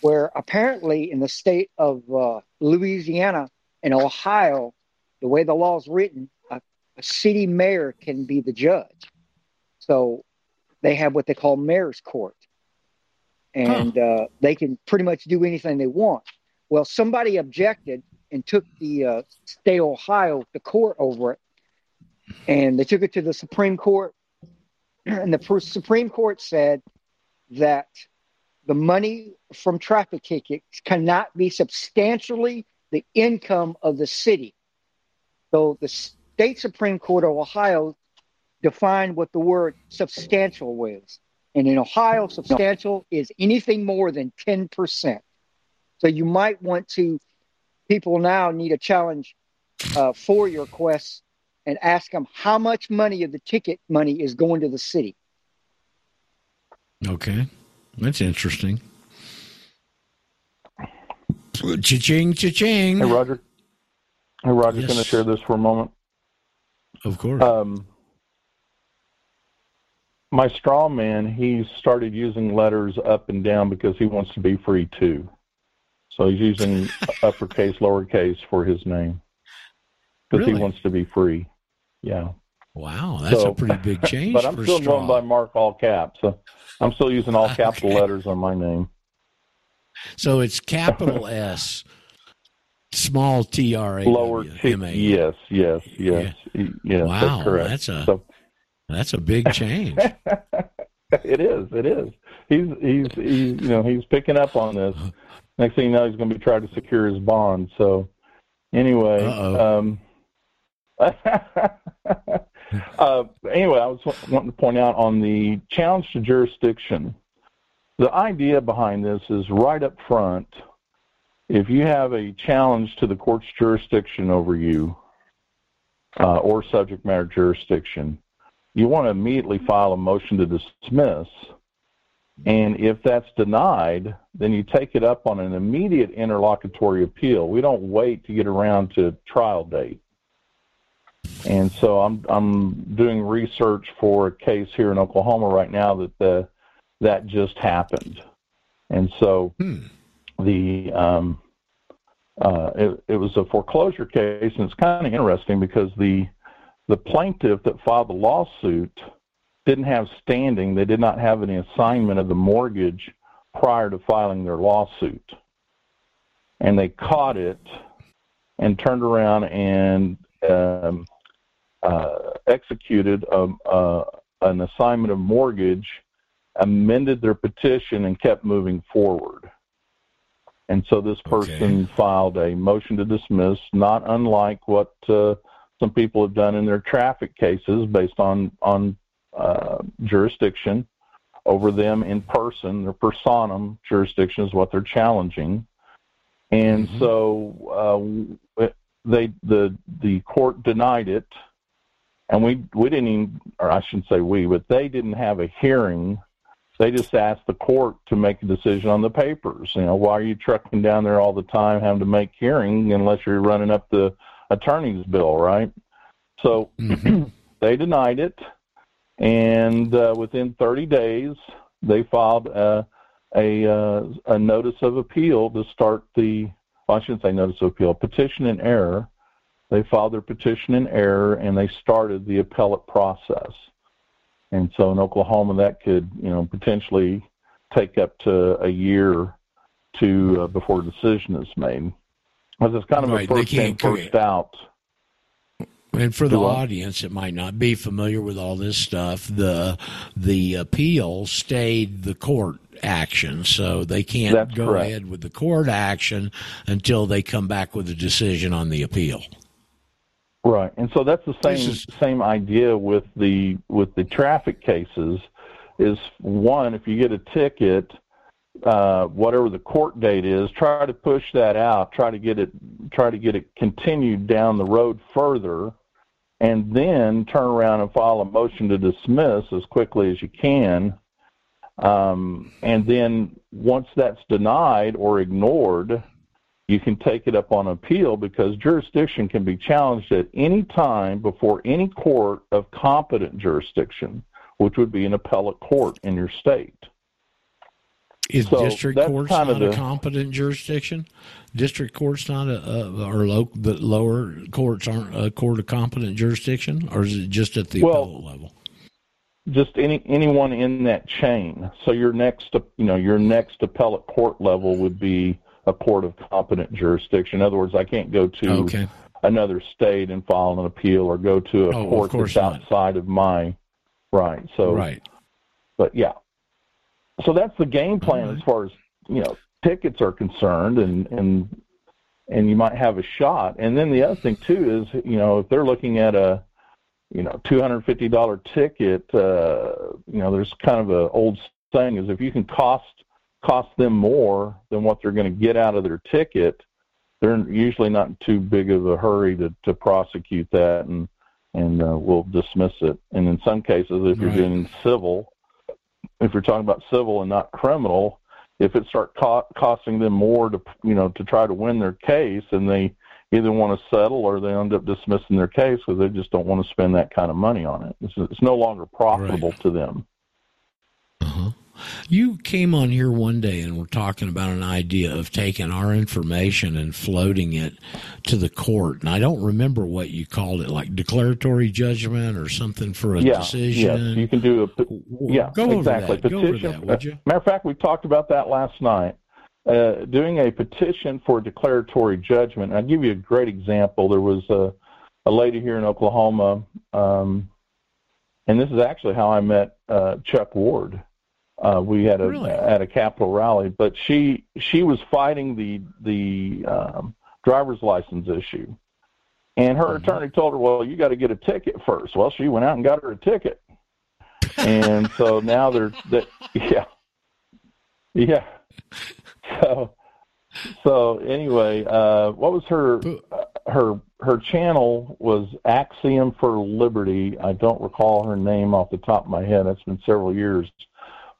where apparently in the state of uh, Louisiana and Ohio, the way the law is written, a, a, city mayor can be the judge. So they have what they call mayor's court, and huh. uh, they can pretty much do anything they want. Well, somebody objected and took the uh, state of Ohio to court over it, and they took it to the Supreme Court, and the Supreme Court said that the money from traffic tickets cannot be substantially the income of the city. So the state Supreme Court of Ohio defined what the word substantial was. And in Ohio, substantial is anything more than 10%. So you might want to, people now need a challenge uh, for your requests and ask them how much money of the ticket money is going to the city. Okay. That's interesting. Cha-ching, cha-ching. Hey, Roger. Hey, Roger, yes. going to share this for a moment? Of course. Um, my straw man, he started using letters up and down because he wants to be free too. So he's using uppercase, lowercase for his name because really? he wants to be free. Yeah. Wow, that's so, a pretty big change. but I'm still straw. going by Mark all caps. So I'm still using all capital okay. letters on my name. So it's capital S, small T R A lower T. Yes, yes, yes, yeah. yes. Wow, that's, correct. that's a so, that's a big change. it is. It is. He's he's he's you know he's picking up on this. Next thing you know, he's going to be trying to secure his bond. So anyway, um, uh, anyway, I was wanting to point out on the challenge to jurisdiction. The idea behind this is right up front. If you have a challenge to the court's jurisdiction over you, uh, or subject matter jurisdiction, you want to immediately file a motion to dismiss. And if that's denied, then you take it up on an immediate interlocutory appeal. We don't wait to get around to trial date. And so I'm I'm doing research for a case here in Oklahoma right now that the that just happened. And so hmm. the um, uh, it, it was a foreclosure case, and it's kind of interesting because the the plaintiff that filed the lawsuit didn't have standing. They did not have any assignment of the mortgage prior to filing their lawsuit. And they caught it and turned around and um, uh, executed a, um, uh, an assignment of mortgage, amended their petition, and kept moving forward. And so this person okay. filed a motion to dismiss, not unlike what uh, some people have done in their traffic cases based on on uh, jurisdiction over them in person. Their personam jurisdiction is what they're challenging, and mm-hmm. so uh, they the the court denied it, and we we didn't even, or I shouldn't say we, but they didn't have a hearing. They just asked the court to make a decision on the papers. You know, why are you trucking down there all the time, having to make hearing unless you're running up the attorney's bill, right? So mm-hmm. they denied it, and uh, within 30 days, they filed a a, uh, a notice of appeal to start the. Well, I shouldn't say notice of appeal, petition in error. They filed their petition in error, and they started the appellate process. And so in Oklahoma, that could you know potentially take up to a year to uh, before a decision is made. Because it's kind of right, a first in, first out and for the audience that might not be familiar with all this stuff, the the appeal stayed the court action, so they can't That's go correct. ahead with the court action until they come back with a decision on the appeal. Right, and so that's the same is, same idea with the with the traffic cases. Is one if you get a ticket, uh, whatever the court date is, try to push that out. Try to get it try to get it continued down the road further and then turn around and file a motion to dismiss as quickly as you can. Um, and then once that's denied or ignored, you can take it up on appeal because jurisdiction can be challenged at any time before any court of competent jurisdiction, which would be an appellate court in your state. Is so district courts not a competent jurisdiction? District courts not a, a or low, the lower courts aren't a court of competent jurisdiction, or is it just at the well, appellate level? Just any anyone in that chain. So your next, you know, your next appellate court level would be a court of competent jurisdiction. In other words, I can't go to okay. another state and file an appeal or go to a oh, court that's not. outside of my right. So right. But yeah, so that's the game plan right. as far as you know tickets are concerned, and and and you might have a shot. And then the other thing too is you know if they're looking at a you know two hundred fifty dollar ticket, uh, you know there's kind of a old saying is if you can cost cost them more than what they're going to get out of their ticket, they're usually not in too big of a hurry to, to prosecute that and and uh, will dismiss it. And in some cases, if you're doing civil, if you're talking about civil and not criminal, if it start co- costing them more to you know to try to win their case, and they either want to settle or they end up dismissing their case because they just don't want to spend that kind of money on it. It's, it's no longer profitable right. to them. Uh-huh. You came on here one day and were talking about an idea of taking our information and floating it to the court. And I don't remember what you called it, like declaratory judgment or something for a yeah, decision. Yes, you can do a yeah, Go exactly. Petition. That? Matter of fact, we talked about that last night. Uh, doing a petition for declaratory judgment. I'll give you a great example. There was a, a lady here in Oklahoma, um, and this is actually how I met uh, Chuck Ward. Uh, we had a really? at a Capitol rally, but she she was fighting the the um, driver's license issue, and her mm-hmm. attorney told her, "Well, you got to get a ticket first. Well, she went out and got her a ticket, and so now they're that yeah yeah so so anyway, uh, what was her uh, her her channel was Axiom for Liberty. I don't recall her name off the top of my head. It's been several years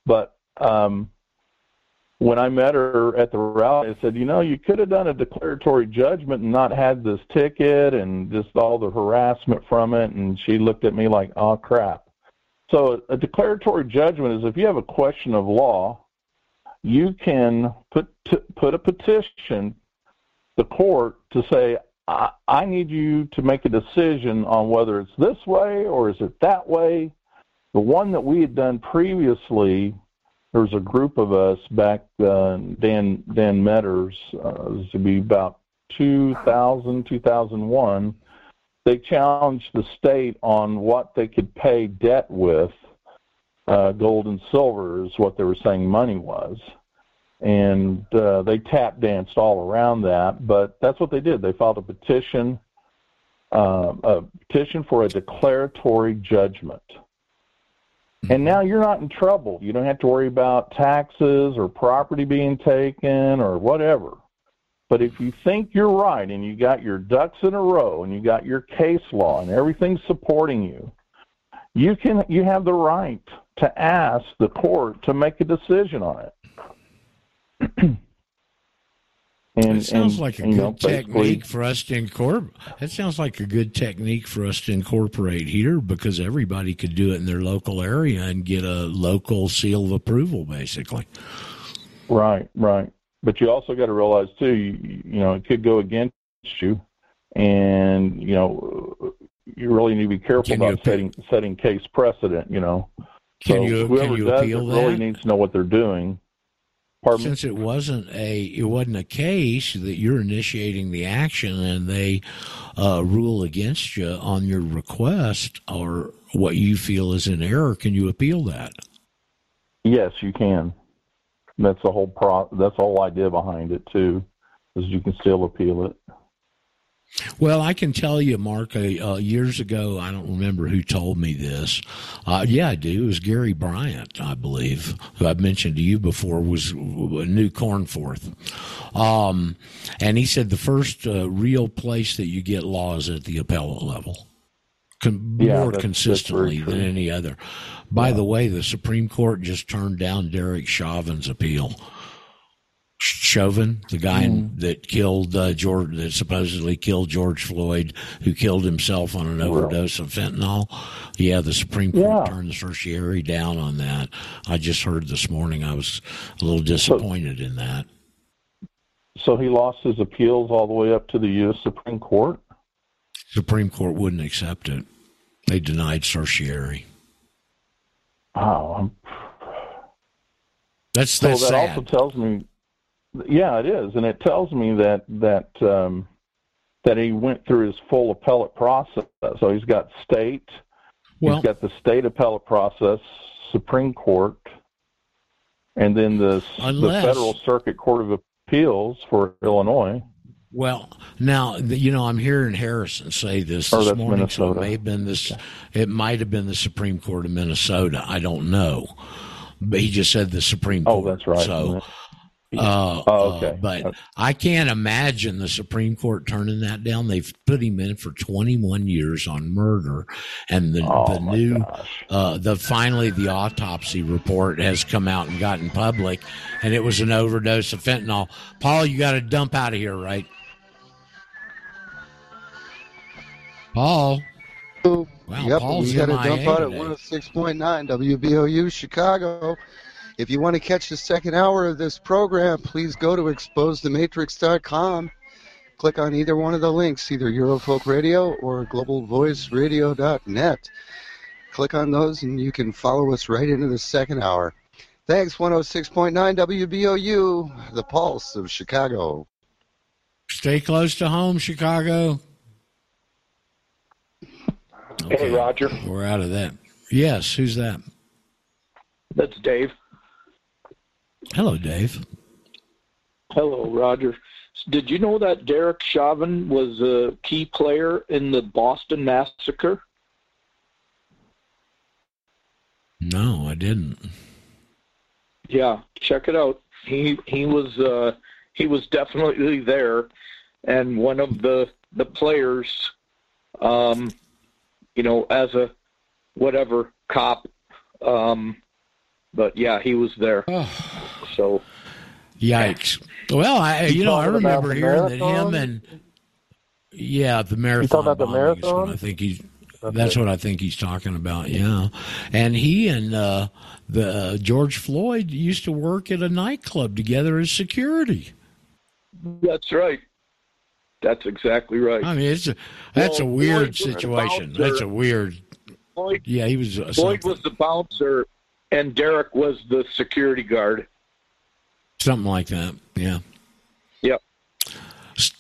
but um, when I met her at the rally, I said, you know, you could have done a declaratory judgment and not had this ticket and just all the harassment from it. And she looked at me like, oh, crap. So a declaratory judgment is if you have a question of law, you can put t- put a petition the court to say I, I need you to make a decision on whether it's this way or is it that way the one that we had done previously, there was a group of us back, uh, Dan Dan Metters, uh, was to be about 2000, 2001. They challenged the state on what they could pay debt with. Uh, gold and silver is what they were saying money was. And uh, they tap danced all around that, but that's what they did. They filed a petition, uh, a petition for a declaratory judgment and now you're not in trouble. You don't have to worry about taxes or property being taken or whatever. But if you think you're right and you got your ducks in a row and you got your case law and everything supporting you, you can you have the right to ask the court to make a decision on it. And, it sounds and, like a good know, technique for us to incorporate. That sounds like a good technique for us to incorporate here because everybody could do it in their local area and get a local seal of approval, basically. Right, right. But you also got to realize too, you, you know, it could go against you, and you know, you really need to be careful Can about setting setting case precedent. You know, can so you whoever can you does appeal it that? really needs to know what they're doing. Pardon Since it wasn't a it wasn't a case that you're initiating the action and they uh, rule against you on your request or what you feel is an error, can you appeal that? Yes, you can. That's the whole pro. That's the whole idea behind it too, is you can still appeal it. Well, I can tell you, Mark, uh, uh, years ago, I don't remember who told me this. Uh, yeah, I do. It was Gary Bryant, I believe, who I've mentioned to you before, was a New Cornforth. Um, and he said the first uh, real place that you get laws at the appellate level. Con- Yeah, more that's- consistently that's than any other. By the way, the Supreme Court just turned down Derek Chauvin's appeal. Chauvin, the guy Mm-hmm. that killed uh, George, that supposedly killed George Floyd, who killed himself on an overdose of fentanyl. Yeah, the Supreme Court Yeah. turned the certiorari down on that. I just heard this morning. I was a little disappointed in that. So he lost his appeals all the way up to the U.S. Supreme Court. Supreme Court wouldn't accept it. They denied certiorari. Wow. I'm- That's So that sad. also tells me yeah, it is, and it tells me that that um, that he went through his full appellate process. So he's got state, well, he's got the state appellate process, Supreme Court, and then the, unless, the Federal Circuit Court of Appeals for Illinois. Well, now you know I'm hearing Harrison say this oh, this morning, Minnesota. so it may have been this. It might have been the Supreme Court of Minnesota. I don't know, but he just said the Supreme oh, Court. Oh, that's right. So. Uh, oh, okay. Uh, but I can't imagine the Supreme Court turning that down. They've put him in for 21 years on murder, and the oh, the new uh, the finally the autopsy report has come out and gotten public, and it was an overdose of fentanyl. Paul, you got to dump out of here, right? Paul. Wow, yep, Paul's we got to dump out at 106.9 WBOU Chicago. If you want to catch the second hour of this program, please go to exposethematrix.com. Click on either one of the links, either Eurofolk Radio or globalvoiceradio.net. Click on those and you can follow us right into the second hour. Thanks, 106.9 WBOU, the pulse of Chicago. Stay close to home, Chicago. Okay. Hey, Roger. We're out of that. Yes, who's that? That's Dave. Hello, Dave. Hello, Roger. Did you know that Derek Chauvin was a key player in the Boston Massacre? No, I didn't. Yeah, check it out. He he was uh, he was definitely there, and one of the the players, um, you know, as a whatever cop, um, but yeah, he was there. So, yikes! Well, I you, know I remember hearing that him and yeah, the marathon. You talking about the marathon? I think he's. Okay. That's what I think he's talking about. Yeah, and he and uh, the uh, George Floyd used to work at a nightclub together as security. That's right. That's exactly right. I mean, it's a that's well, a weird Floyd situation. That's a weird. Floyd, yeah, he was. Floyd was the bouncer, and Derek was the security guard. Something like that. Yeah. Yep.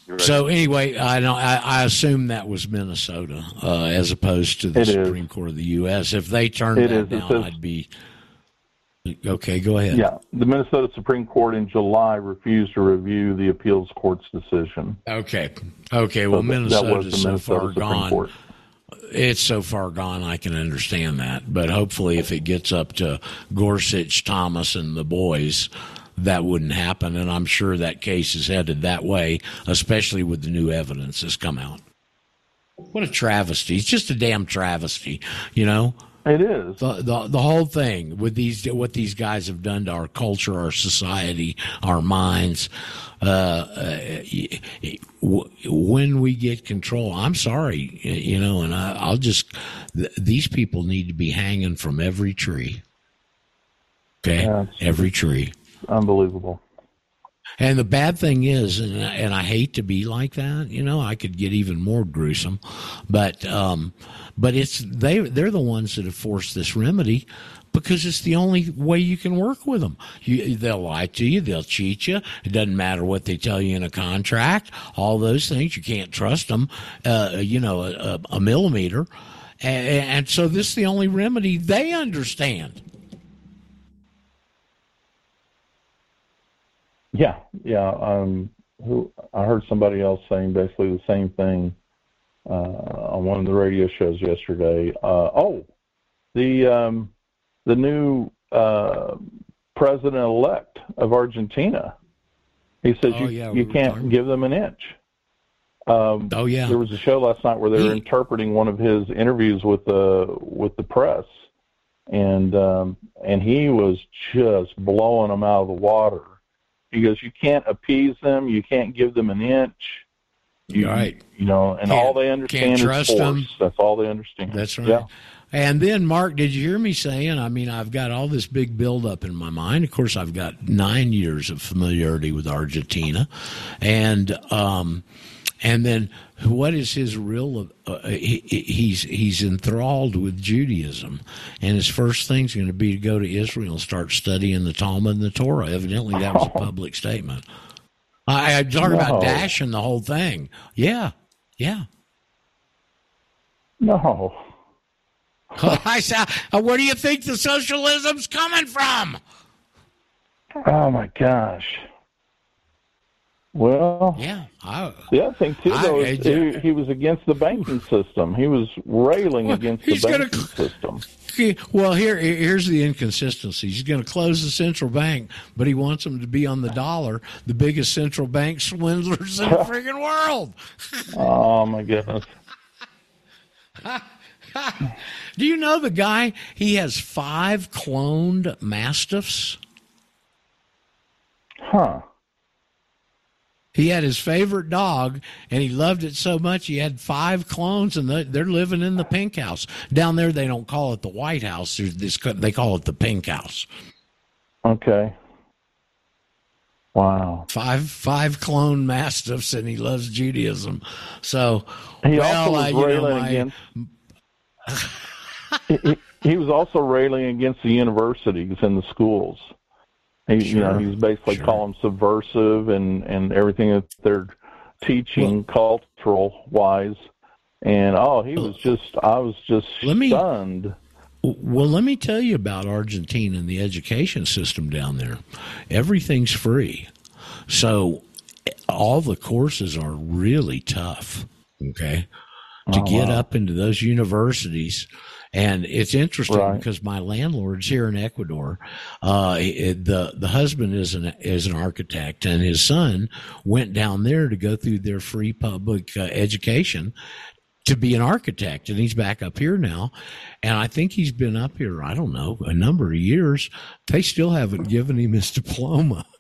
Right. So anyway, I know I, I, assume that was Minnesota uh, as opposed to the it Supreme is. Court of the U.S. If they turned it that is. down, says, I'd be okay. Go ahead. Yeah, the Minnesota Supreme Court in July refused to review the appeals court's decision. Okay. Okay. Well, so is so Minnesota far Supreme gone. Court. It's so far gone, I can understand that. But hopefully, if it gets up to Gorsuch, Thomas, and the boys, that wouldn't happen. And I'm sure that case is headed that way, especially with the new evidence that's come out. What a travesty! It's just a damn travesty, you know. It is the, the the whole thing with these what these guys have done to our culture, our society, our minds. Uh, uh, when we get control, I'm sorry, you know, and I, I'll just th- these people need to be hanging from every tree. Okay, yeah, every tree. Unbelievable. And the bad thing is, and, and I hate to be like that, you know, I could get even more gruesome, but um, but it's they they're the ones that have forced this remedy because it's the only way you can work with them. You, they'll lie to you, they'll cheat you. It doesn't matter what they tell you in a contract. All those things you can't trust them. Uh, you know, a, a millimeter, and so this is the only remedy they understand. Yeah, yeah. Um, who I heard somebody else saying basically the same thing uh, on one of the radio shows yesterday. Uh, oh, the um, the new uh, president elect of Argentina. He says oh, you yeah, you can't give them an inch. Um, oh yeah. There was a show last night where they were he, interpreting one of his interviews with the with the press, and um, and he was just blowing them out of the water. He goes, you can't appease them, you can't give them an inch. You, right. You know, and can't, all they understand is force. Them. That's all they understand. That's right. Yeah. And then, Mark, did you hear me saying? I mean, I've got all this big buildup in my mind. Of course, I've got nine years of familiarity with Argentina, and um, and then what is his real? Uh, he, he's he's enthralled with Judaism, and his first thing's going to be to go to Israel and start studying the Talmud and the Torah. Evidently, that was a public statement. I, I talk no. about dashing the whole thing. Yeah, yeah. No. I said, uh, where do you think the socialism's coming from? Oh my gosh. Well, yeah. I, the other thing too, though, I, is he, he, was against the banking system. He was railing well, against the banking gonna, system. Well, here here's the inconsistency. He's going to close the central bank, but he wants them to be on the dollar, the biggest central bank swindlers in the freaking world. oh my goodness. Do you know the guy? He has five cloned mastiffs. Huh. He had his favorite dog, and he loved it so much he had five clones, and they're living in the pink house down there. They don't call it the White House; this, they call it the pink house. Okay. Wow. Five five clone mastiffs, and he loves Judaism. So he well, also was I, railing know, against. he, he was also railing against the universities and the schools. He, sure. you know, he's basically sure. calling subversive and and everything that they're teaching well, cultural wise. And oh, he was just, I was just let me, stunned. Well, let me tell you about Argentina and the education system down there. Everything's free, so all the courses are really tough. Okay, to oh, get wow. up into those universities and it's interesting right. because my landlord's here in Ecuador. Uh, the the husband is an is an architect, and his son went down there to go through their free public uh, education to be an architect and he's back up here now. And i think he's been up here i don't know a number of years. They still haven't given him his diploma.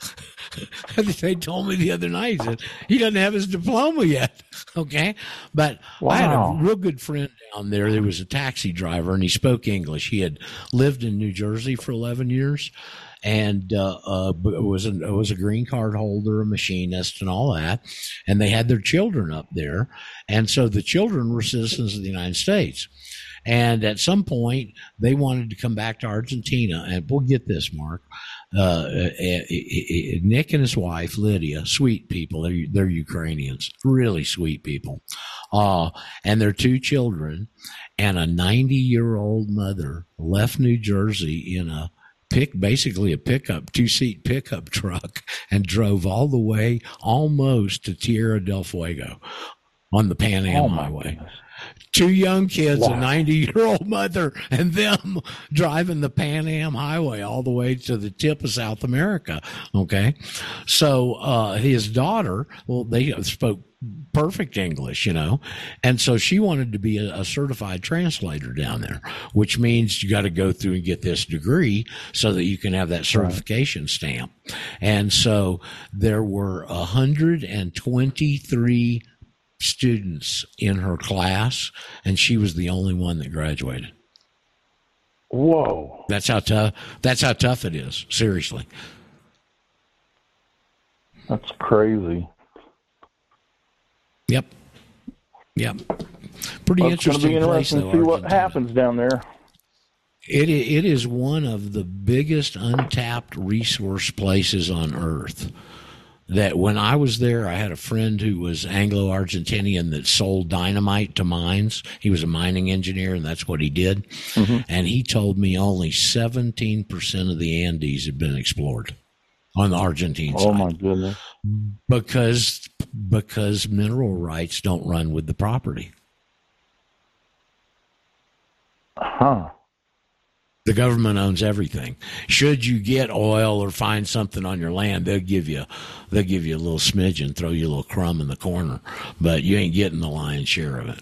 They told me the other night that he doesn't have his diploma yet okay? But wow. i had a real good friend down there there was a taxi driver and he spoke english. He had lived in new jersey for 11 years and uh, uh, was a, was a green card holder, a machinist, and all that. And they had their children up there, and so the children were citizens of the United States. And at some point, they wanted to come back to Argentina. And we'll get this, Mark. Uh, uh, uh, uh, Nick and his wife Lydia, sweet people. They're they're Ukrainians, really sweet people. Uh, and their two children, and a 90 year old mother left New Jersey in a pick basically a pickup two seat pickup truck and drove all the way almost to Tierra del Fuego on the Pan Am oh Highway. Goodness. Two young kids, wow. a 90 year old mother, and them driving the Pan Am Highway all the way to the tip of South America. Okay. So, uh, his daughter, well, they spoke perfect English, you know. And so she wanted to be a, a certified translator down there, which means you got to go through and get this degree so that you can have that certification right. stamp. And so there were 123 students in her class, and she was the only one that graduated. Whoa. That's how tough that's how tough it is, seriously. That's crazy. Yep. Yep. Pretty well, interesting. It's going to be interesting place, to see what happens down there. It it is one of the biggest untapped resource places on earth. That when I was there, I had a friend who was Anglo Argentinian that sold dynamite to mines. He was a mining engineer, and that's what he did. Mm-hmm. And he told me only 17% of the Andes had been explored on the Argentine oh, side. Oh my goodness! Because because mineral rights don't run with the property. Huh. The government owns everything. Should you get oil or find something on your land, they'll give you they'll give you a little smidge and throw you a little crumb in the corner, but you ain't getting the lion's share of it.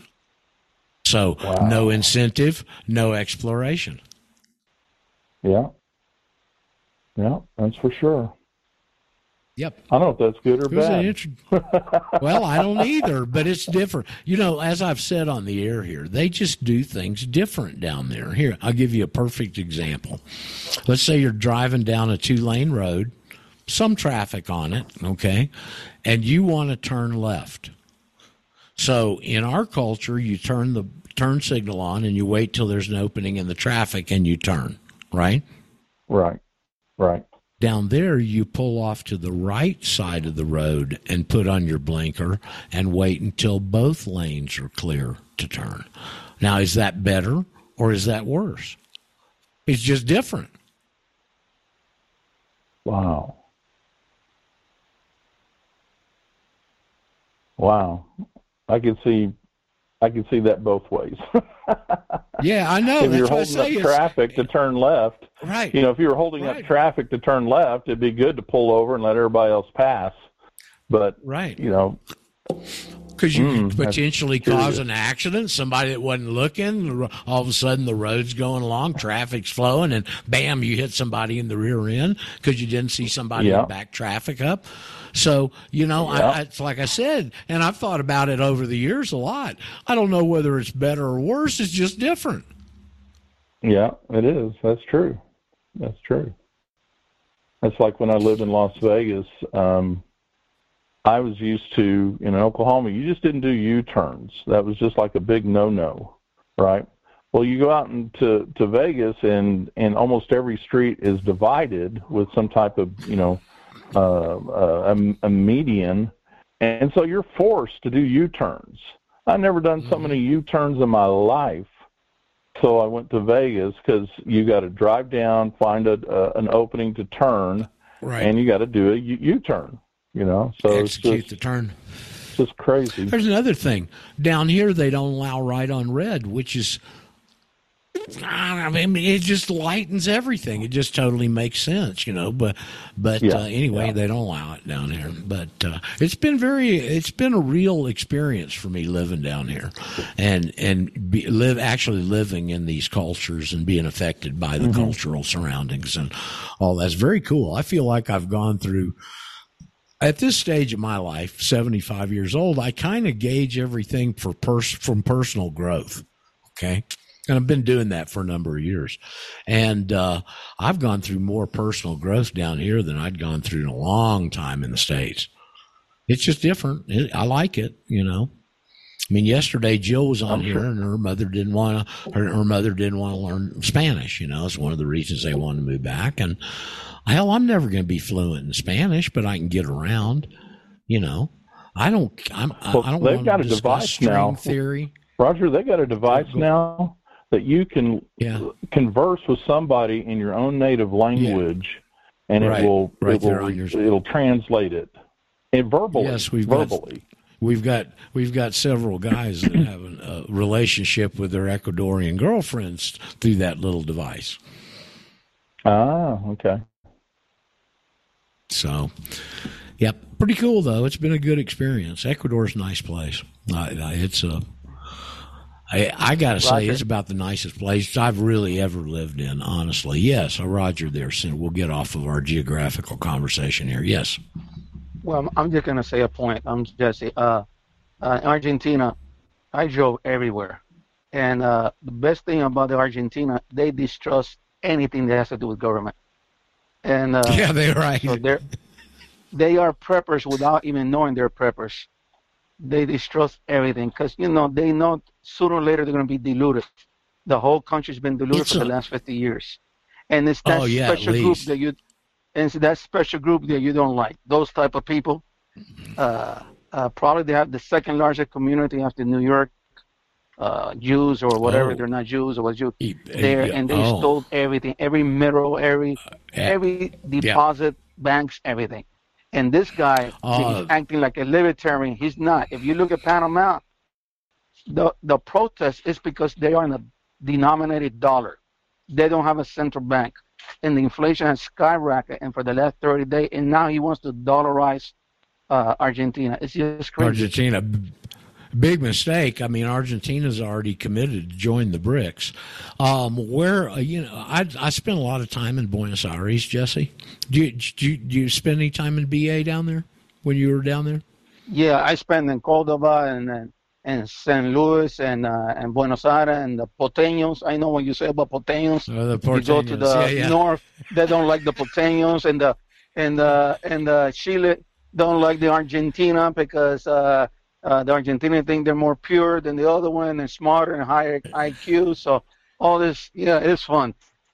So wow. no incentive, no exploration. Yeah. Yeah, that's for sure. Yep. I don't know if that's good or bad. Inter- well, I don't either, but it's different. You know, as I've said on the air here, they just do things different down there. Here, I'll give you a perfect example. Let's say you're driving down a two lane road, some traffic on it, okay, and you want to turn left. So in our culture, you turn the turn signal on and you wait till there's an opening in the traffic and you turn, right? Right. Right. Down there, you pull off to the right side of the road and put on your blinker and wait until both lanes are clear to turn. Now, is that better or is that worse? It's just different. Wow. Wow. I can see I can see that both ways. yeah, I know. if That's you're holding up traffic to turn left, right? You know, if you were holding right. up traffic to turn left, it'd be good to pull over and let everybody else pass. But right, you know, because you mm, could potentially cause an accident. Somebody that wasn't looking, all of a sudden the road's going along, traffic's flowing, and bam, you hit somebody in the rear end because you didn't see somebody yeah. back traffic up. So, you know, yeah. I, it's like I said, and I've thought about it over the years a lot. I don't know whether it's better or worse. It's just different. Yeah, it is. That's true. That's true. That's like when I lived in Las Vegas. Um, I was used to in Oklahoma. You just didn't do U-turns. That was just like a big no-no, right? Well, you go out into to Vegas, and and almost every street is divided with some type of you know uh, uh, a, a median, and so you're forced to do U-turns. I've never done so many U-turns in my life, so I went to Vegas because you got to drive down, find a, uh, an opening to turn, right. and you got to do a U- U-turn. You know, so execute just, the turn. It's just crazy. There's another thing down here; they don't allow right on red, which is I mean, it just lightens everything. It just totally makes sense, you know. But, but yeah, uh, anyway, yeah. they don't allow it down here. But uh, it's been very, it's been a real experience for me living down here, and and be, live actually living in these cultures and being affected by the mm-hmm. cultural surroundings and all. That's very cool. I feel like I've gone through. At this stage of my life, 75 years old, I kind of gauge everything for pers- from personal growth. Okay. And I've been doing that for a number of years. And uh, I've gone through more personal growth down here than I'd gone through in a long time in the States. It's just different. It, I like it, you know. I mean, yesterday Jill was on here, and her mother didn't want to. Her, her mother didn't want to learn Spanish. You know, it's one of the reasons they wanted to move back. And hell, I'm never going to be fluent in Spanish, but I can get around. You know, I don't. I'm, well, I don't they've want got to a device now. theory. Roger, they got a device now that you can yeah. converse with somebody in your own native language, yeah. and right. it will right it will it'll translate it and verbally. Yes, we've verbally. Got, we've got we've got several guys that have a relationship with their Ecuadorian girlfriends through that little device. Ah, okay. So, yep, pretty cool though. It's been a good experience. Ecuador's a nice place. it's a I, I got to say, it's about the nicest place I've really ever lived in, honestly. Yes, a Roger there. So we'll get off of our geographical conversation here. Yes. Well, I'm just going to say a point. I'm Jesse. Uh, uh, Argentina, I drove everywhere. And uh, the best thing about the Argentina, they distrust anything that has to do with government. And uh, yeah, they're right. So they're, they are preppers without even knowing they're preppers they distrust everything because you know they know sooner or later they're going to be diluted. The whole country's been diluted it's for a, the last fifty years, and it's that oh, yeah, special group that you, and it's that special group that you don't like. Those type of people, uh, uh, probably they have the second largest community after New York. Uh, Jews or whatever, oh. they're not Jews or what e- there, yeah. and they oh. stole everything, every mineral, every every deposit, banks, everything. And this guy uh, he's acting like a libertarian. He's not. If you look at Panama, the the protest is because they are in a denominated dollar. They don't have a central bank, and the inflation has skyrocketed. And for the last thirty days, and now he wants to dollarize uh, Argentina. It's just crazy. Argentina, big mistake. I mean, Argentina's already committed to join the BRICS. Um, where uh, you know, I I spent a lot of time in Buenos Aires, Jesse. Do you, do you, do you spend any time in BA down there when you were down there? Yeah, I spent in Cordoba and and, and St. Louis and uh, and Buenos Aires and the Porteños. I know what you say about Porteños. Oh, the You go to the yeah, yeah. north, they don't like the Porteños, and the and the and the Chile don't like the Argentina because uh, Uh, the Argentinians think they're more pure than the other one and smarter and higher IQ. So all this, yeah, it's fun.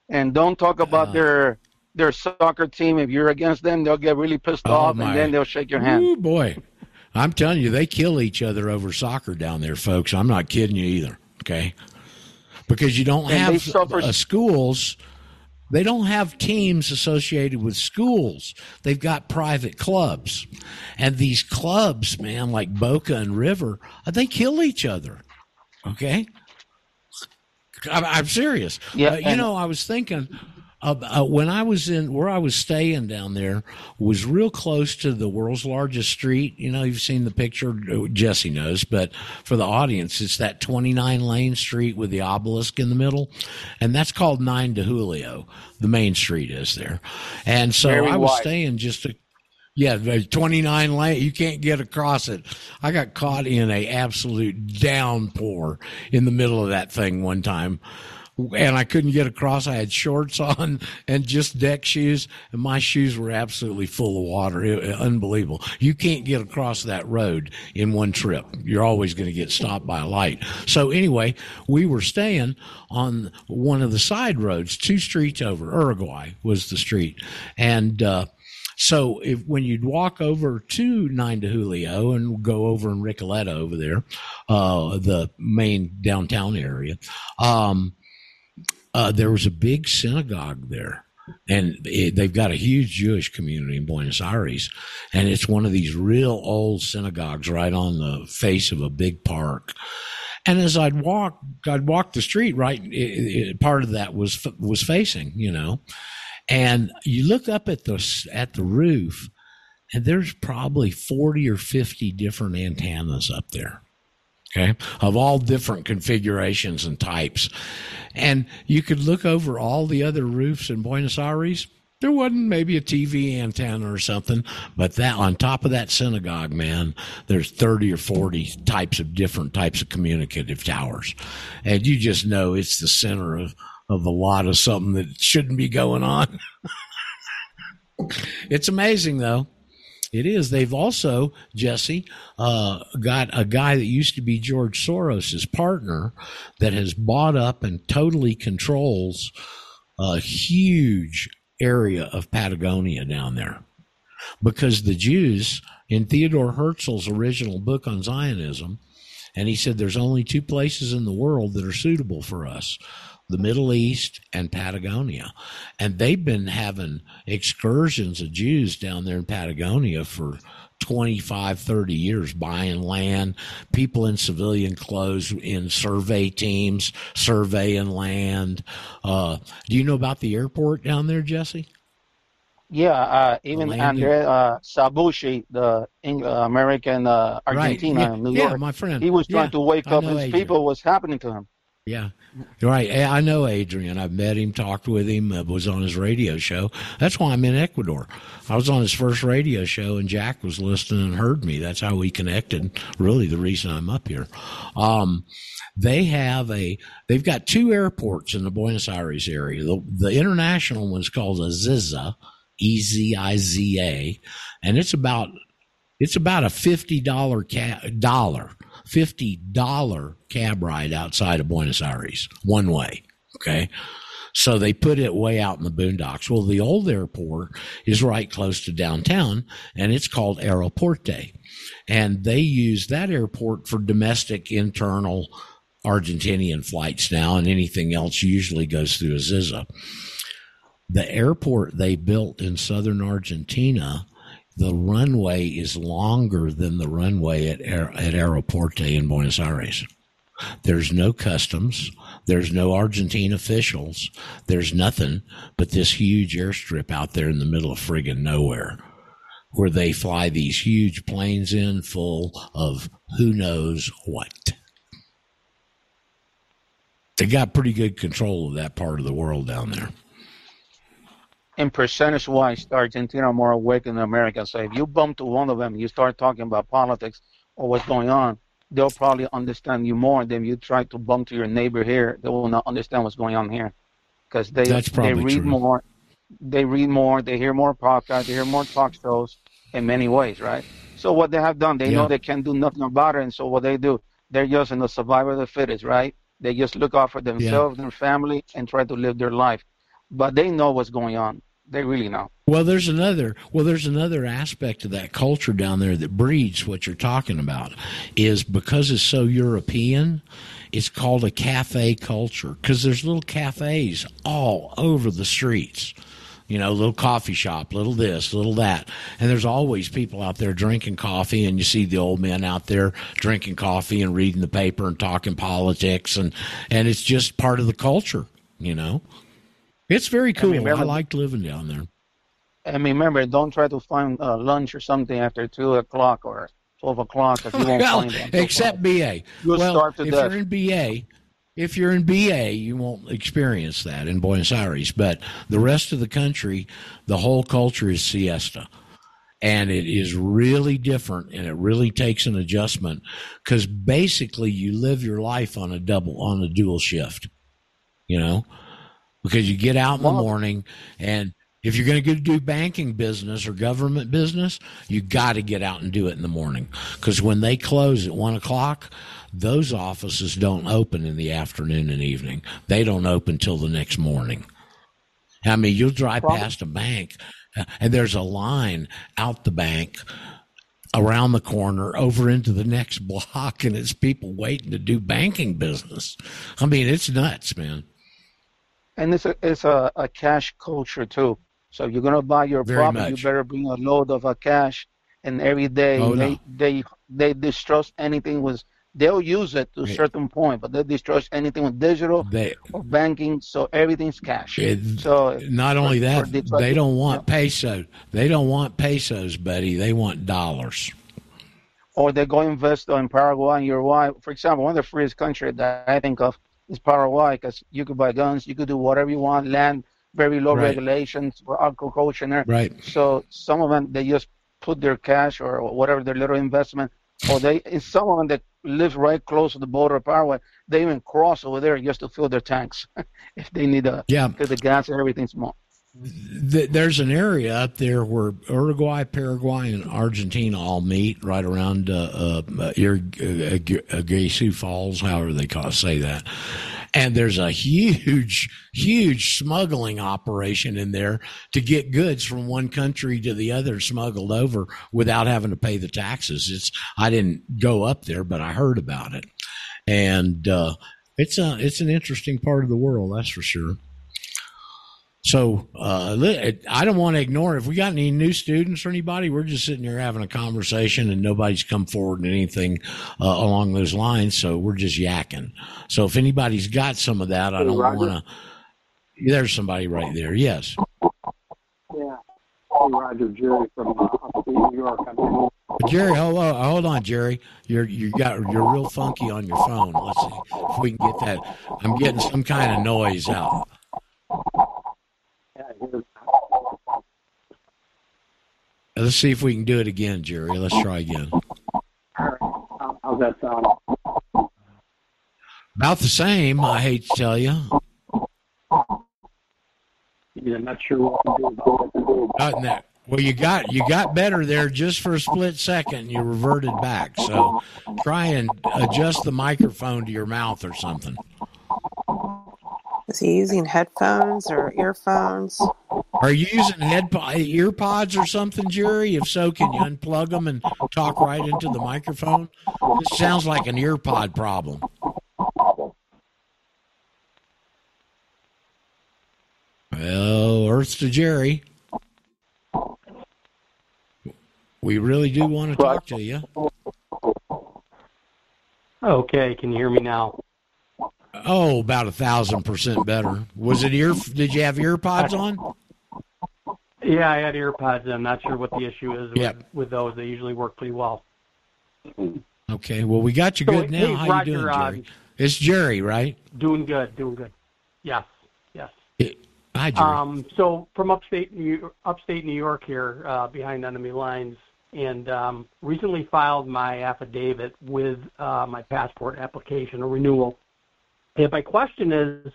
And don't talk about uh, their their soccer team. If you're against them, they'll get really pissed oh off, my. and then they'll shake your hand. Ooh, boy, I'm telling you, they kill each other over soccer down there, folks. I'm not kidding you either. Okay, because you don't and have uh, schools they don't have teams associated with schools. They've got private clubs. And these clubs, man, like Boca and River, they kill each other. Okay? I'm, I'm serious. Yeah, uh, you know, I was thinking uh, uh, when I was in where I was staying down there was real close to the world's largest street. You know, you've seen the picture. Jesse knows, but for the audience, it's that 29 lane street with the obelisk in the middle, and that's called Nine de Julio. The main street is there, and so Very I was wide. staying just a yeah, 29 lane. You can't get across it. I got caught in a absolute downpour in the middle of that thing one time and I couldn't get across. I had shorts on and just deck shoes, and my shoes were absolutely full of water. It, unbelievable. You can't get across that road in one trip. You're always going to get stopped by a light. So anyway, we were staying on one of the side roads, two streets over. Uruguay was the street, and. Uh, so if when you'd walk over to Nine de Julio and go over in Recoleta over there, uh, the main downtown area, um, uh, there was a big synagogue there. And it, they've got a huge Jewish community in Buenos Aires. And it's one of these real old synagogues right on the face of a big park. And as I'd walk, I'd walk the street, right? It, it, part of that was, was facing, you know, and you look up at the, at the roof and there's probably 40 or 50 different antennas up there okay, of all different configurations and types. And you could look over all the other roofs in Buenos Aires. There wasn't maybe a TV antenna or something, but that on top of that synagogue, man, there's 30 or 40 types of different types of communicative towers. And you just know it's the center of, of a lot of something that shouldn't be going on. it's amazing though. It is. They've also, Jesse, uh, got a guy that used to be George Soros's partner that has bought up and totally controls a huge area of Patagonia down there. Because the Jews, in Theodore Herzl's original book on Zionism, and he said there's only two places in the world that are suitable for us the Middle East, and Patagonia. And they've been having excursions of Jews down there in Patagonia for 25, 30 years, buying land, people in civilian clothes in survey teams, surveying land. Uh, do you know about the airport down there, Jesse? Yeah, uh, even Andre uh, Salbuchi, the Eng- uh, American uh, Argentina, right. yeah. New York, yeah, my friend. He was trying yeah. to wake up his Adrian. people. What's happening to him? Yeah. Right. I know Adrian. I've met him, talked with him, uh, was on his radio show. That's why I'm in Ecuador. I was on his first radio show and Jack was listening and heard me. That's how we connected. Really the reason I'm up here. Um, they have a, they've got two airports in the Buenos Aires area. The, the international one's called Ezeiza, E-Z-I-Z-A, and it's about, it's about a $50 ca- dollar $50 cab ride outside of Buenos Aires, one way. Okay. So they put it way out in the boondocks. Well, the old airport is right close to downtown and it's called Aeroparque. And they use that airport for domestic internal Argentinian flights now and anything else usually goes through Ezeiza. The airport they built in southern Argentina the runway is longer than the runway at, at Aeroparque in Buenos Aires. There's no customs. There's no Argentine officials. There's nothing but this huge airstrip out there in the middle of friggin' nowhere where they fly these huge planes in full of who knows what. They got pretty good control of that part of the world down there in percentage wise, the Argentina are more awake than America. So if you bump to one of them, you start talking about politics or what's going on, they'll probably understand you more than you try to bump to your neighbor here. They will not understand what's going on here because they they read true. more, they read more, they hear more podcasts, they hear more talk shows in many ways, right? So what they have done, they yeah. know they can't do nothing about it, and so what they do, they're just in the survival of the fittest, right? They just look out for themselves, yeah. their family, and try to live their life. But they know what's going on. They really know. Well, there's another. Well, there's another aspect of that culture down there that breeds what you're talking about. Is because it's so European. It's called a cafe culture because there's little cafes all over the streets you know, little coffee shop, little this, little that. And there's always people out there drinking coffee, and you see the old men out there drinking coffee and reading the paper and talking politics, and and it's just part of the culture, you know. It's very cool. I, mean, remember, I liked living down there. I mean, remember, don't try to find uh, lunch or something after two o'clock or twelve o'clock if you won't well, find it. Except BA. You'll well, if death. you're in BA, if you're in BA, you won't experience that in Buenos Aires. But the rest of the country, the whole culture is siesta. And it is really different and it really takes an adjustment because basically you live your life on a double, on a dual shift, you know, because you get out in the morning and if you're going to do banking business or government business, you got to get out and do it in the morning because when they close at one o'clock, those offices don't open in the afternoon and evening. They don't open till the next morning. I mean, you'll drive past a bank uh, and there's a line out the bank around the corner over into the next block and it's people waiting to do banking business. I mean, it's nuts, man. And it's a, it's a, a cash culture too. So you're going to buy your Very property, much. you better bring a load of a cash. And every day oh, they, no. they, they distrust anything with they'll use it to a certain point, but they distrust anything with digital they, or banking, so everything's cash. It, so not only that, they don't want yeah. peso. They don't want pesos, buddy. They want dollars. Or they go invest in Paraguay and Uruguay. For example, one of the freest countries that I think of is Paraguay because you could buy guns, you could do whatever you want, land, very low right. regulations uh, for agriculture. Right. So some of them they just put their cash or whatever their little investment or they in some of them that live right close to the border of Paraguay, they even cross over there just to fill their tanks if they need a yeah the gas and everything's more. There's an area up there where Uruguay, Paraguay, and Argentina all meet right around uh, uh, uh, Falls, however they call, it, say that. And there's a huge, huge smuggling operation in there to get goods from one country to the other smuggled over without having to pay the taxes. It's I didn't go up there, but I heard about it, and uh, it's a it's an interesting part of the world, that's for sure. So uh, I don't want to ignore if we got any new students or anybody. We're just sitting here having a conversation, and nobody's come forward in anything uh, along those lines. So we're just yakking. So if anybody's got some of that, I don't want to. There's somebody right there. Yes. Yeah. Hey, Roger, Jerry from uh, New York. Jerry, hold on, hold on, Jerry. You're you got you're real funky on your phone. Let's see if we can get that. I'm getting some kind of noise out. Let's see if we can do it again, Jerry. Let's try again. All right. How's that sound? About the same, I hate to tell you. Yeah, I'm not sure what to do about it. that. Well, you got you got better there just for a split second. You reverted back. So try and adjust the microphone to your mouth or something. Is he using headphones or earphones? Are you using head earpods or something, Jerry? If so, can you unplug them and talk right into the microphone? This sounds like an earpod problem. Well, Earth to Jerry. We really do want to talk to you. Okay, can you hear me now? Oh, about a thousand percent better. Was it ear? Did you have earpods on? Yeah, I had earpods. I'm not sure what the issue is yep. with, with those. They usually work pretty well. Okay, well we got you good so, now. Hey, How Roger, you doing, Jerry? Uh, it's Jerry, right? Doing good, doing good. Yes, yes. It, hi, Jerry. Um, so from upstate New upstate New York here, uh, behind enemy lines, and um, recently filed my affidavit with uh, my passport application, a renewal. And my question is,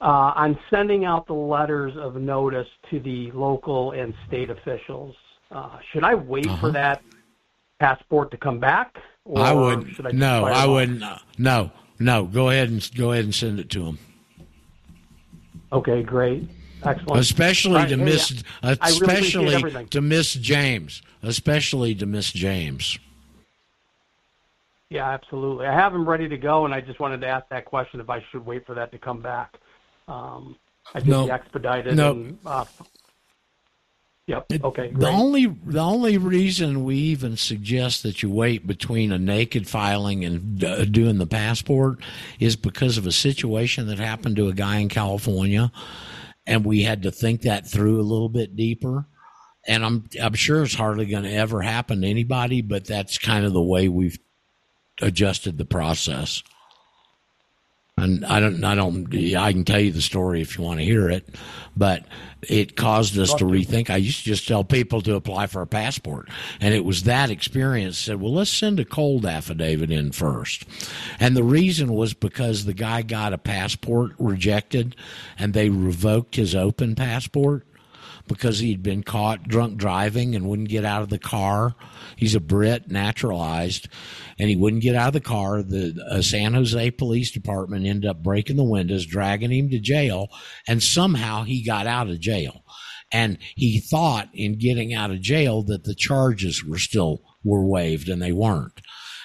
uh, on sending out the letters of notice to the local and state officials, uh, should I wait uh-huh. for that passport to come back? I would. I no, I wouldn't. No, no. Go ahead and go ahead and send it to them. Okay, great. Excellent. Especially right, to hey, Miss, especially really to Miss James, especially to Miss James. Yeah, absolutely. I have them ready to go, and I just wanted to ask that question if I should wait for that to come back. Um, I did no, expedited. No. And, uh, Yep. Okay. Great. The only the only reason we even suggest that you wait between a naked filing and uh, doing the passport is because of a situation that happened to a guy in California, and we had to think that through a little bit deeper. And I'm I'm sure it's hardly going to ever happen to anybody, but that's kind of the way we've adjusted the process. And I don't, I don't, I can tell you the story if you want to hear it, but it caused us to rethink. I used to just tell people to apply for a passport. And it was that experience said, well, let's send a cold affidavit in first. And the reason was because the guy got a passport rejected and they revoked his open passport because he'd been caught drunk driving and wouldn't get out of the car. He's a Brit, naturalized, and he wouldn't get out of the car. The uh, San Jose Police Department ended up breaking the windows, dragging him to jail, and somehow he got out of jail. And he thought in getting out of jail that the charges were still were waived, and they weren't.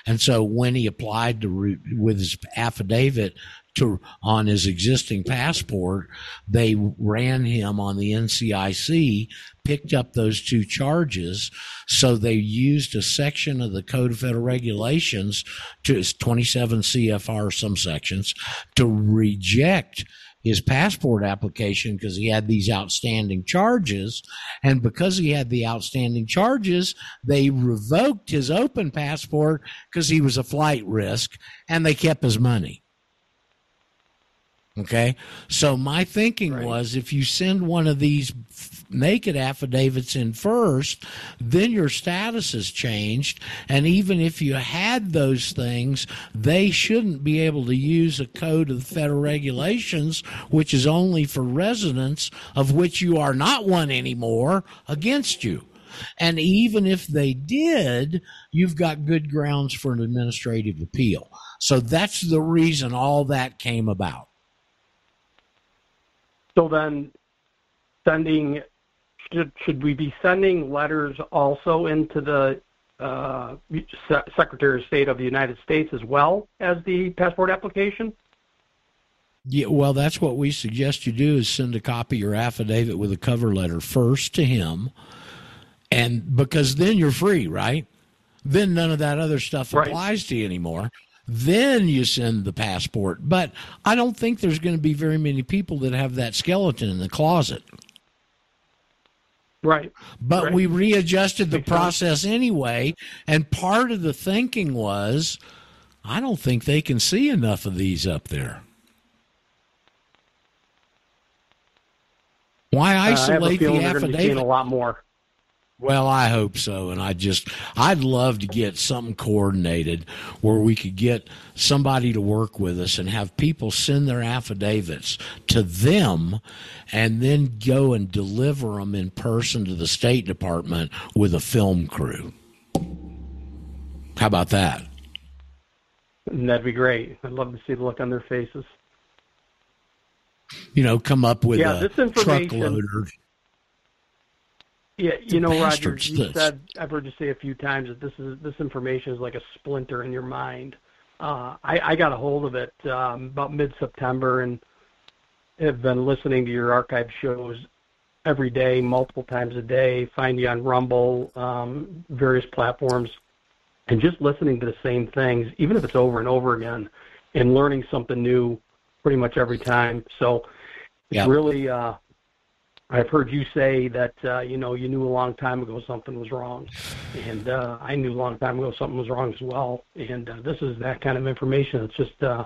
And so when he applied to re, with his affidavit to on his existing passport, they ran him on the NCIC, picked up those two charges. So they used a section of the Code of Federal Regulations to 27 CFR, some sections, to reject his passport application because he had these outstanding charges. And because he had the outstanding charges, they revoked his open passport because he was a flight risk and they kept his money. Okay. So my thinking right. was if you send one of these naked affidavits in first, then your status has changed. And even if you had those things, they shouldn't be able to use a code of the federal regulations, which is only for residents of which you are not one anymore, against you. And even if they did, you've got good grounds for an administrative appeal. So that's the reason all that came about. So then, sending should should we be sending letters also into the uh, Secretary of State of the United States as well as the passport application? Yeah, well, that's what we suggest you do is send a copy of your affidavit with a cover letter first to him, and because then you're free, right? Then none of that other stuff applies right. to you anymore then you send the passport. But I don't think there's going to be very many people that have that skeleton in the closet. Right. But right. we readjusted the process anyway. And part of the thinking was I don't think they can see enough of these up there. Why isolate uh, the affidavit? A lot more. Well, I hope so. And I just, I'd love to get something coordinated where we could get somebody to work with us and have people send their affidavits to them and then go and deliver them in person to the State Department with a film crew. How about that? That'd be great. I'd love to see the look on their faces. You know, come up with yeah, a truckload yeah, you know, Roger, you said I've heard you say a few times that this is this information is like a splinter in your mind. Uh, I, I got a hold of it um, about mid-September and have been listening to your archive shows every day, multiple times a day. Find you on Rumble, um, various platforms, and just listening to the same things, even if it's over and over again, and learning something new pretty much every time. So it's yep. really uh, I've heard you say that uh, you know you knew a long time ago something was wrong, and uh, I knew a long time ago something was wrong as well. And uh, this is that kind of information. It's just uh,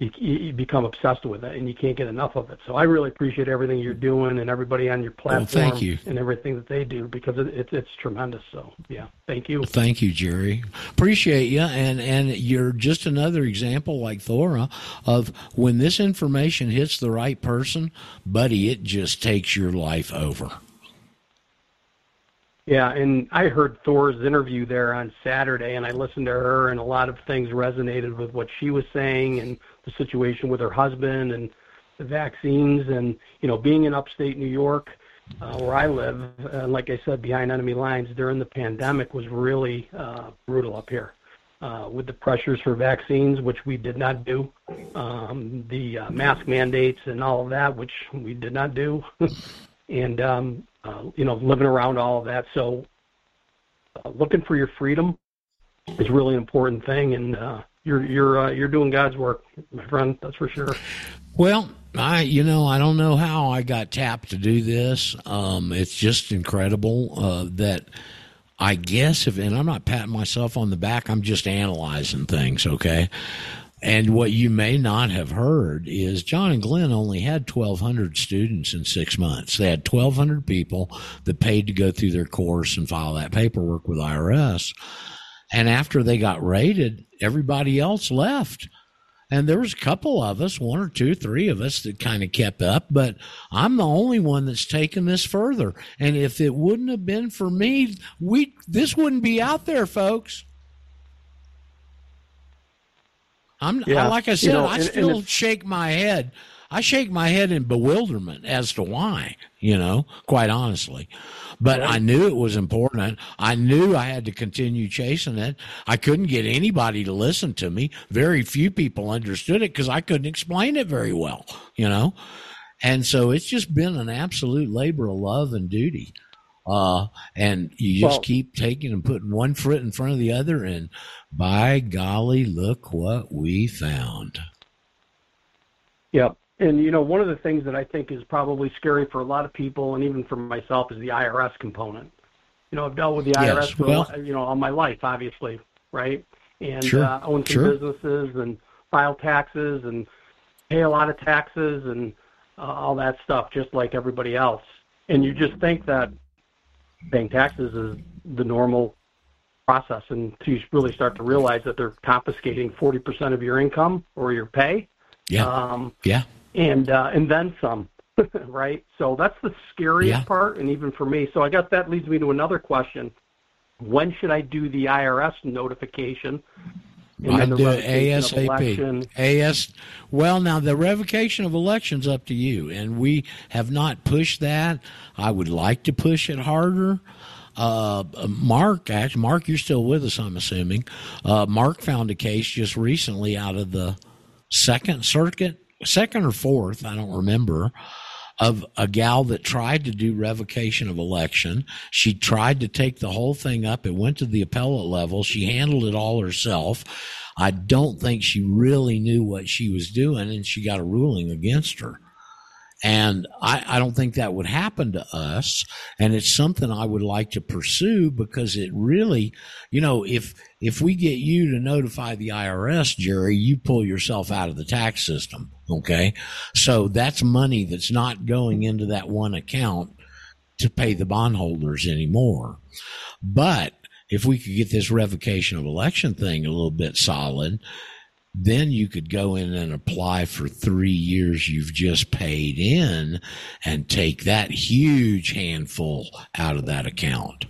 you, you become obsessed with it and you can't get enough of it. So I really appreciate everything you're doing and everybody on your platform well, thank you. and everything that they do because it, it, it's tremendous. So yeah, thank you. Thank you, Jerry. Appreciate you. And, and you're just another example like Thora of when this information hits the right person, buddy, it just takes your life over. Yeah, and I heard Thor's interview there on Saturday, and I listened to her, and a lot of things resonated with what she was saying, and the situation with her husband, and the vaccines, and you know, being in upstate New York, uh, where I live, and like I said, behind enemy lines during the pandemic was really uh, brutal up here. Uh, with the pressures for vaccines, which we did not do, um, the uh, mask mandates and all of that, which we did not do, and um, uh, you know, living around all of that. So, uh, looking for your freedom is really an important thing, and uh, you're you're uh, you're doing God's work, my friend. That's for sure. Well, I you know I don't know how I got tapped to do this. Um, it's just incredible uh, that I guess if and I'm not patting myself on the back, I'm just analyzing things. Okay. And what you may not have heard is John and Glenn only had 1,200 students in six months. They had 1,200 people that paid to go through their course and file that paperwork with IRS. And after they got raided, everybody else left. And there was a couple of us, one or two, three of us that kind of kept up, but I'm the only one that's taken this further. And if it wouldn't have been for me, we this wouldn't be out there, folks. I'm yeah. like I said, you know, I still shake my head. I shake my head in bewilderment as to why, you know, quite honestly. But right. I knew it was important. I knew I had to continue chasing it. I couldn't get anybody to listen to me. Very few people understood it because I couldn't explain it very well, you know. And so it's just been an absolute labor of love and duty. Uh, and you just well, keep taking and putting one foot in front of the other, and by golly, look what we found. Yep. And you know, one of the things that I think is probably scary for a lot of people, and even for myself, is the IRS component. You know, I've dealt with the IRS yes, for well, you know all my life, obviously, right? And sure, uh, own some sure. businesses and file taxes and pay a lot of taxes and uh, all that stuff, just like everybody else. And you just think that paying taxes is the normal process until you really start to realize that they're confiscating 40% of your income or your pay. Yeah. Um, yeah. And uh, and then some, right? So that's the scariest yeah. part, and even for me. So I guess that leads me to another question: When should I do the IRS notification? I do ASAP. AS. Well, now the revocation of elections up to you, and we have not pushed that. I would like to push it harder. Uh, Mark, actually, Mark, you're still with us, I'm assuming. Uh, Mark found a case just recently out of the Second Circuit, second or fourth, I don't remember, of a gal that tried to do revocation of election. She tried to take the whole thing up. It went to the appellate level. She handled it all herself. I don't think she really knew what she was doing, and she got a ruling against her. And I, I, don't think that would happen to us. And it's something I would like to pursue because it really, you know, if, if we get you to notify the IRS, Jerry, you pull yourself out of the tax system. Okay. So that's money that's not going into that one account to pay the bondholders anymore. But if we could get this revocation of election thing a little bit solid, then you could go in and apply for three years you've just paid in and take that huge handful out of that account.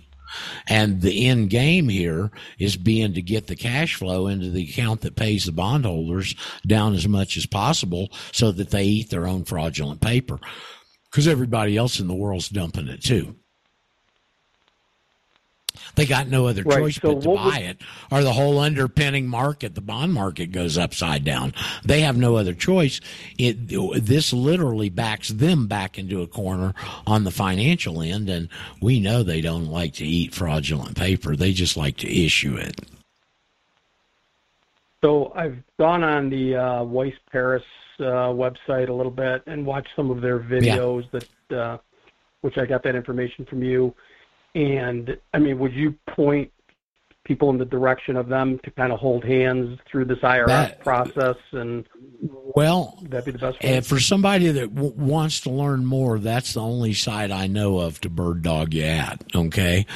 And the end game here is being to get the cash flow into the account that pays the bondholders down as much as possible so that they eat their own fraudulent paper. Because everybody else in the world's dumping it too. They got no other right. choice so but to buy would... it, or the whole underpinning market, the bond market, goes upside down. They have no other choice. It this literally backs them back into a corner on the financial end, and we know they don't like to eat fraudulent paper. They just like to issue it. So I've gone on the uh, Weiss Paris uh, website a little bit and watched some of their videos yeah. that, uh, which I got that information from you. And I mean, would you point people in the direction of them to kind of hold hands through this IRS that, uh, process and well that'd be the best way? for somebody that w- wants to learn more that's the only site i know of to bird dog you at okay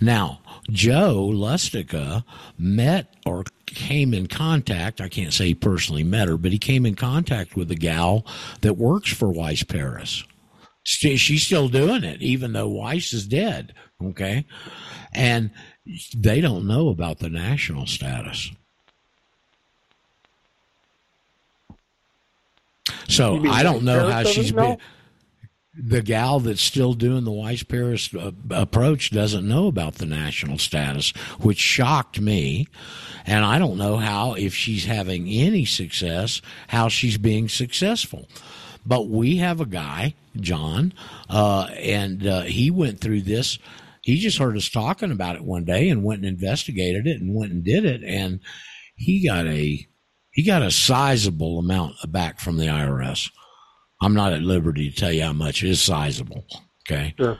now joe lustica met or came in contact i can't say he personally met her but he came in contact with a gal that works for weiss paris she's still doing it, even though Weiss is dead. Okay. And they don't know about the national status. So I don't know how she's been. The gal that's still doing the Weiss Paris uh, approach doesn't know about the national status, which shocked me. And I don't know how, if she's having any success, how she's being successful. But we have a guy, John, uh, and uh, he went through this. He just heard us talking about it one day and went and investigated it and went and did it. And he got a he got a sizable amount back from the IRS. I'm not at liberty to tell you how much is sizable. Okay. Sure.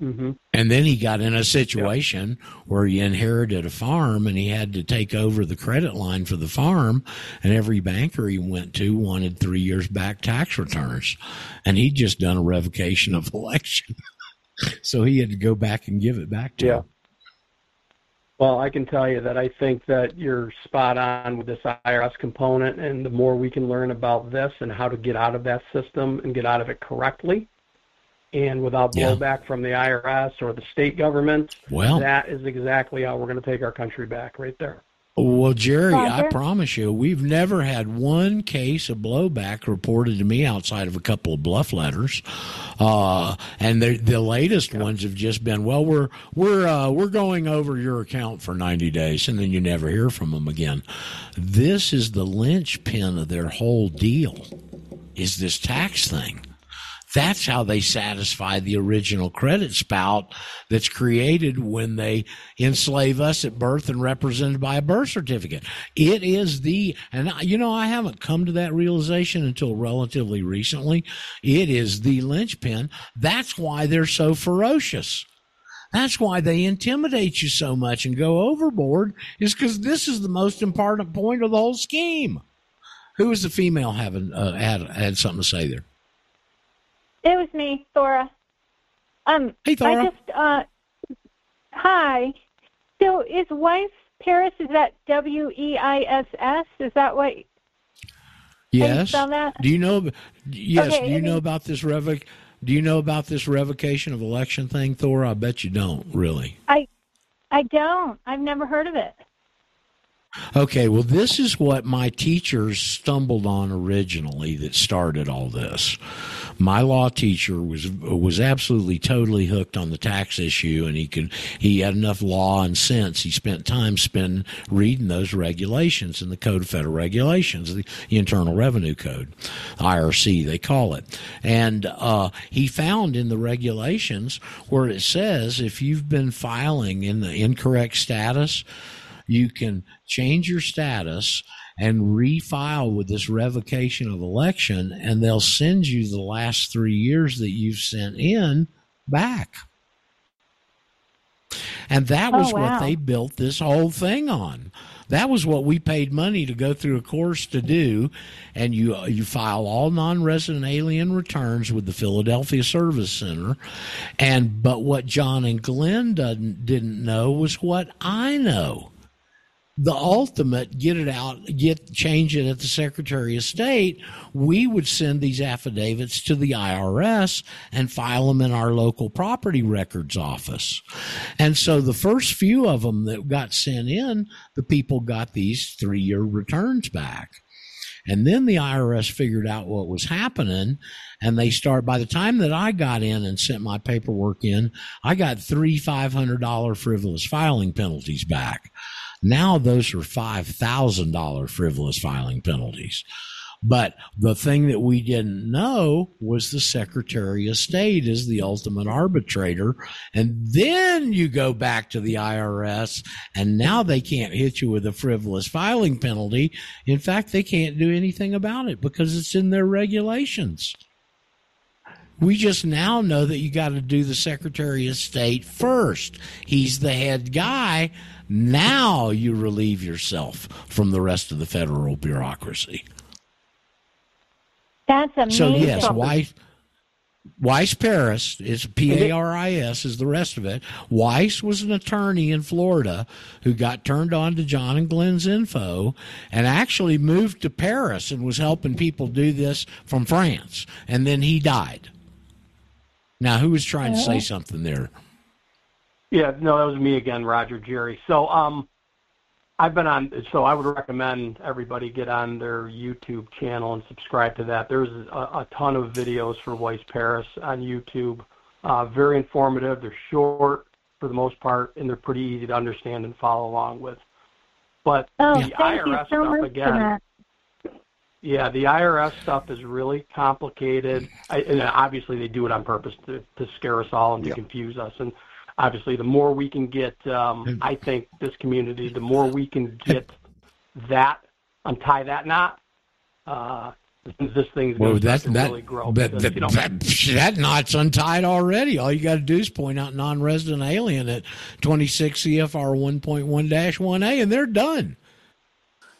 Mm-hmm. And then he got in a situation where he inherited a farm and he had to take over the credit line for the farm. And every banker he went to wanted three years back tax returns. And he'd just done a revocation of election. so he had to go back and give it back to yeah. him. Well, I can tell you that I think that you're spot on with this IRS component, and the more we can learn about this and how to get out of that system and get out of it correctly, and without blowback yeah. from the IRS or the state government, well, that is exactly how we're going to take our country back, right there. Well, Jerry, I promise you, we've never had one case of blowback reported to me outside of a couple of bluff letters, uh, and the the latest yeah. ones have just been, well, we're we're uh, we're going over your account for ninety days, and then you never hear from them again. This is the linchpin of their whole deal, is this tax thing. That's how they satisfy the original credit spout that's created when they enslave us at birth and represented by a birth certificate. It is the, and you know, I haven't come to that realization until relatively recently. It is the linchpin. That's why they're so ferocious. That's why they intimidate you so much and go overboard is because this is the most important point of the whole scheme. Who is the female having uh, had had something to say there? It was me, Thora. Um, hey, Thora. I just, uh, hi. So is Weiss Paris, is that W E I S S? Is that what? Yes. You that? Do you know? Yes. Okay, do you know about this revoc? Do you know about this revocation of election thing, Thora? I bet you don't. Really. I, I don't. I've never heard of it. Okay, well, this is what my teachers stumbled on originally that started all this. My law teacher was was absolutely totally hooked on the tax issue, and he could he had enough law and sense. He spent time spending reading those regulations in the Code of Federal Regulations, the Internal Revenue Code, IRC they call it, and uh, he found in the regulations where it says if you've been filing in the incorrect status you can change your status and refile with this revocation of election, and they'll send you the last three years that you've sent in back. And that was oh, wow. what they built this whole thing on. That was what we paid money to go through a course to do, and you uh, you file all non-resident alien returns with the Philadelphia Service Center, and but what John and Glenn didn't didn't know was what I know the ultimate get it out, get change it at the Secretary of State, we would send these affidavits to the IRS and file them in our local property records office. And so the first few of them that got sent in, the people got these three year returns back. And then the IRS figured out what was happening and they start by the time that I got in and sent my paperwork in, I got three $500 frivolous filing penalties back. Now those are $5,000 frivolous filing penalties. But the thing that we didn't know was the Secretary of State is the ultimate arbitrator. And then you go back to the IRS and now they can't hit you with a frivolous filing penalty. In fact, they can't do anything about it because it's in their regulations. We just now know that you got to do the Secretary of State first. He's the head guy. Now you relieve yourself from the rest of the federal bureaucracy. That's amazing. So yes, Weiss, Weiss Paris is P A R I S is the rest of it. Weiss was an attorney in Florida who got turned on to John and Glenn's info and actually moved to Paris and was helping people do this from France. And then he died. Now, who was trying to say something there? Yeah, no, that was me again, Roger Jerry. So, um, I've been on, so I would recommend everybody get on their YouTube channel and subscribe to that. There's a, a ton of videos for Weiss Paris on YouTube. Uh, very informative. They're short for the most part, and they're pretty easy to understand and follow along with. But oh, the thank IRS you so stuff much again. For that. Yeah, the IRS stuff is really complicated, I, and obviously they do it on purpose to, to scare us all and to confuse us. And obviously, the more we can get, um, I think this community, the more we can get that untie that knot. Uh, this thing's Well, going that to that, really grow. that, because, that, you know, that, that knot's untied already. All you got to do is point out non-resident alien at 26 CFR 1.1-1A, and they're done.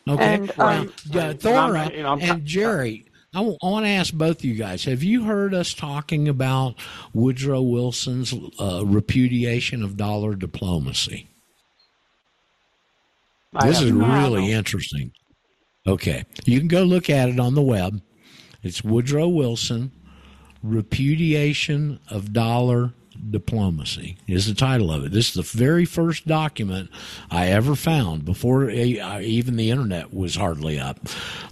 Okay, And, now, um, uh, Thora I'm- you know, I'm- and Jerry, I want to ask both of you guys: Have you heard us talking about Woodrow Wilson's uh, repudiation of dollar diplomacy? I This is really interesting. Okay, you can go look at it on the web. It's Woodrow Wilson repudiation of dollar diplomacy is the title of it. This is the very first document I ever found before uh, even the internet was hardly up.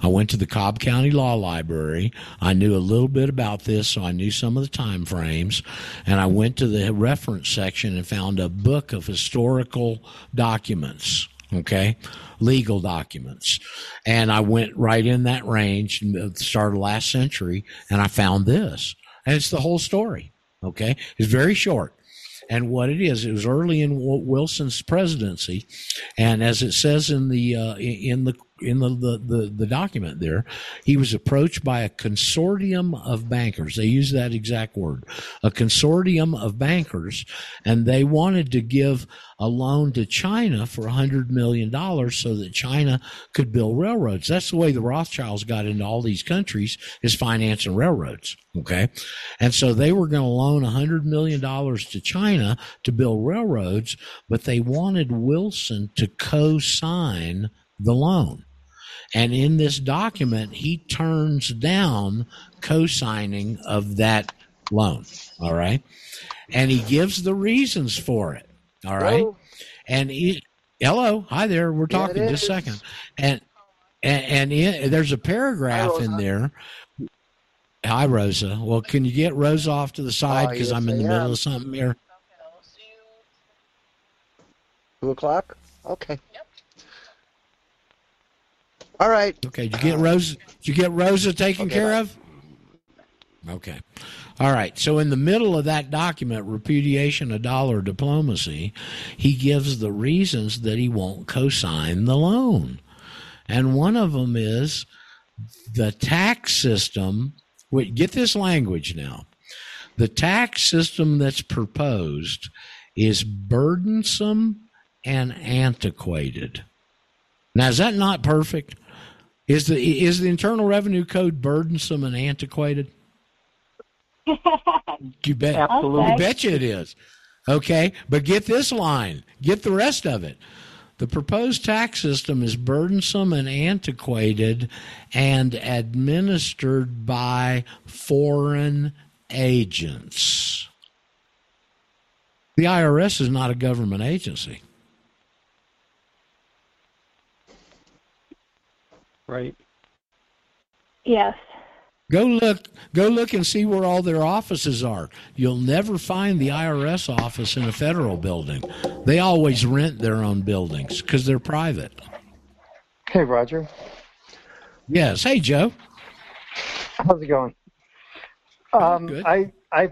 I went to the Cobb County Law Library. I knew a little bit about this, so I knew some of the time frames. And I went to the reference section and found a book of historical documents. Okay, legal documents, and I went right in that range, start of last century, and I found this, and it's the whole story. Okay, it's very short. And what it is, it was early in Wilson's presidency, and as it says in the uh, in the in the, the, the, the document there, he was approached by a consortium of bankers. They use that exact word, a consortium of bankers, and they wanted to give a loan to China for $100 million so that China could build railroads. That's the way the Rothschilds got into all these countries is financing railroads. Okay. And so they were going to loan $100 million to China to build railroads, but they wanted Wilson to co-sign the loan. And in this document, he turns down co-signing of that loan. All right. And he gives the reasons for it. All right. Hello? And he, hello, hi there. We're talking it just a second. And and, and in, there's a paragraph in there. Hi, Rosa. Well, can you get Rosa off to the oh, side Oh, because yes, I'm in the middle of something here. Two o'clock? Okay. All right. Okay. Did you get Rosa? Did you get Rosa taken Okay, care bye. of? Okay. All right. So in the middle of that document, repudiation of dollar diplomacy, he gives the reasons that he won't co-sign the loan. And one of them is the tax system. Wait, get this language now. The tax system that's proposed is burdensome and antiquated. Now, is that not perfect? Is the is the Internal Revenue Code burdensome and antiquated? You bet. Absolutely. You betcha it is. Okay, but get this line. Get the rest of it. The proposed tax system is burdensome and antiquated and administered by foreign agents. The IRS is not a government agency. Right. Yes. Go look go look and see where all their offices are. You'll never find the IRS office in a federal building. They always rent their own buildings cuz they're private. Hey, Roger. Yes. Hey Joe. How's it going? Um, Good. I I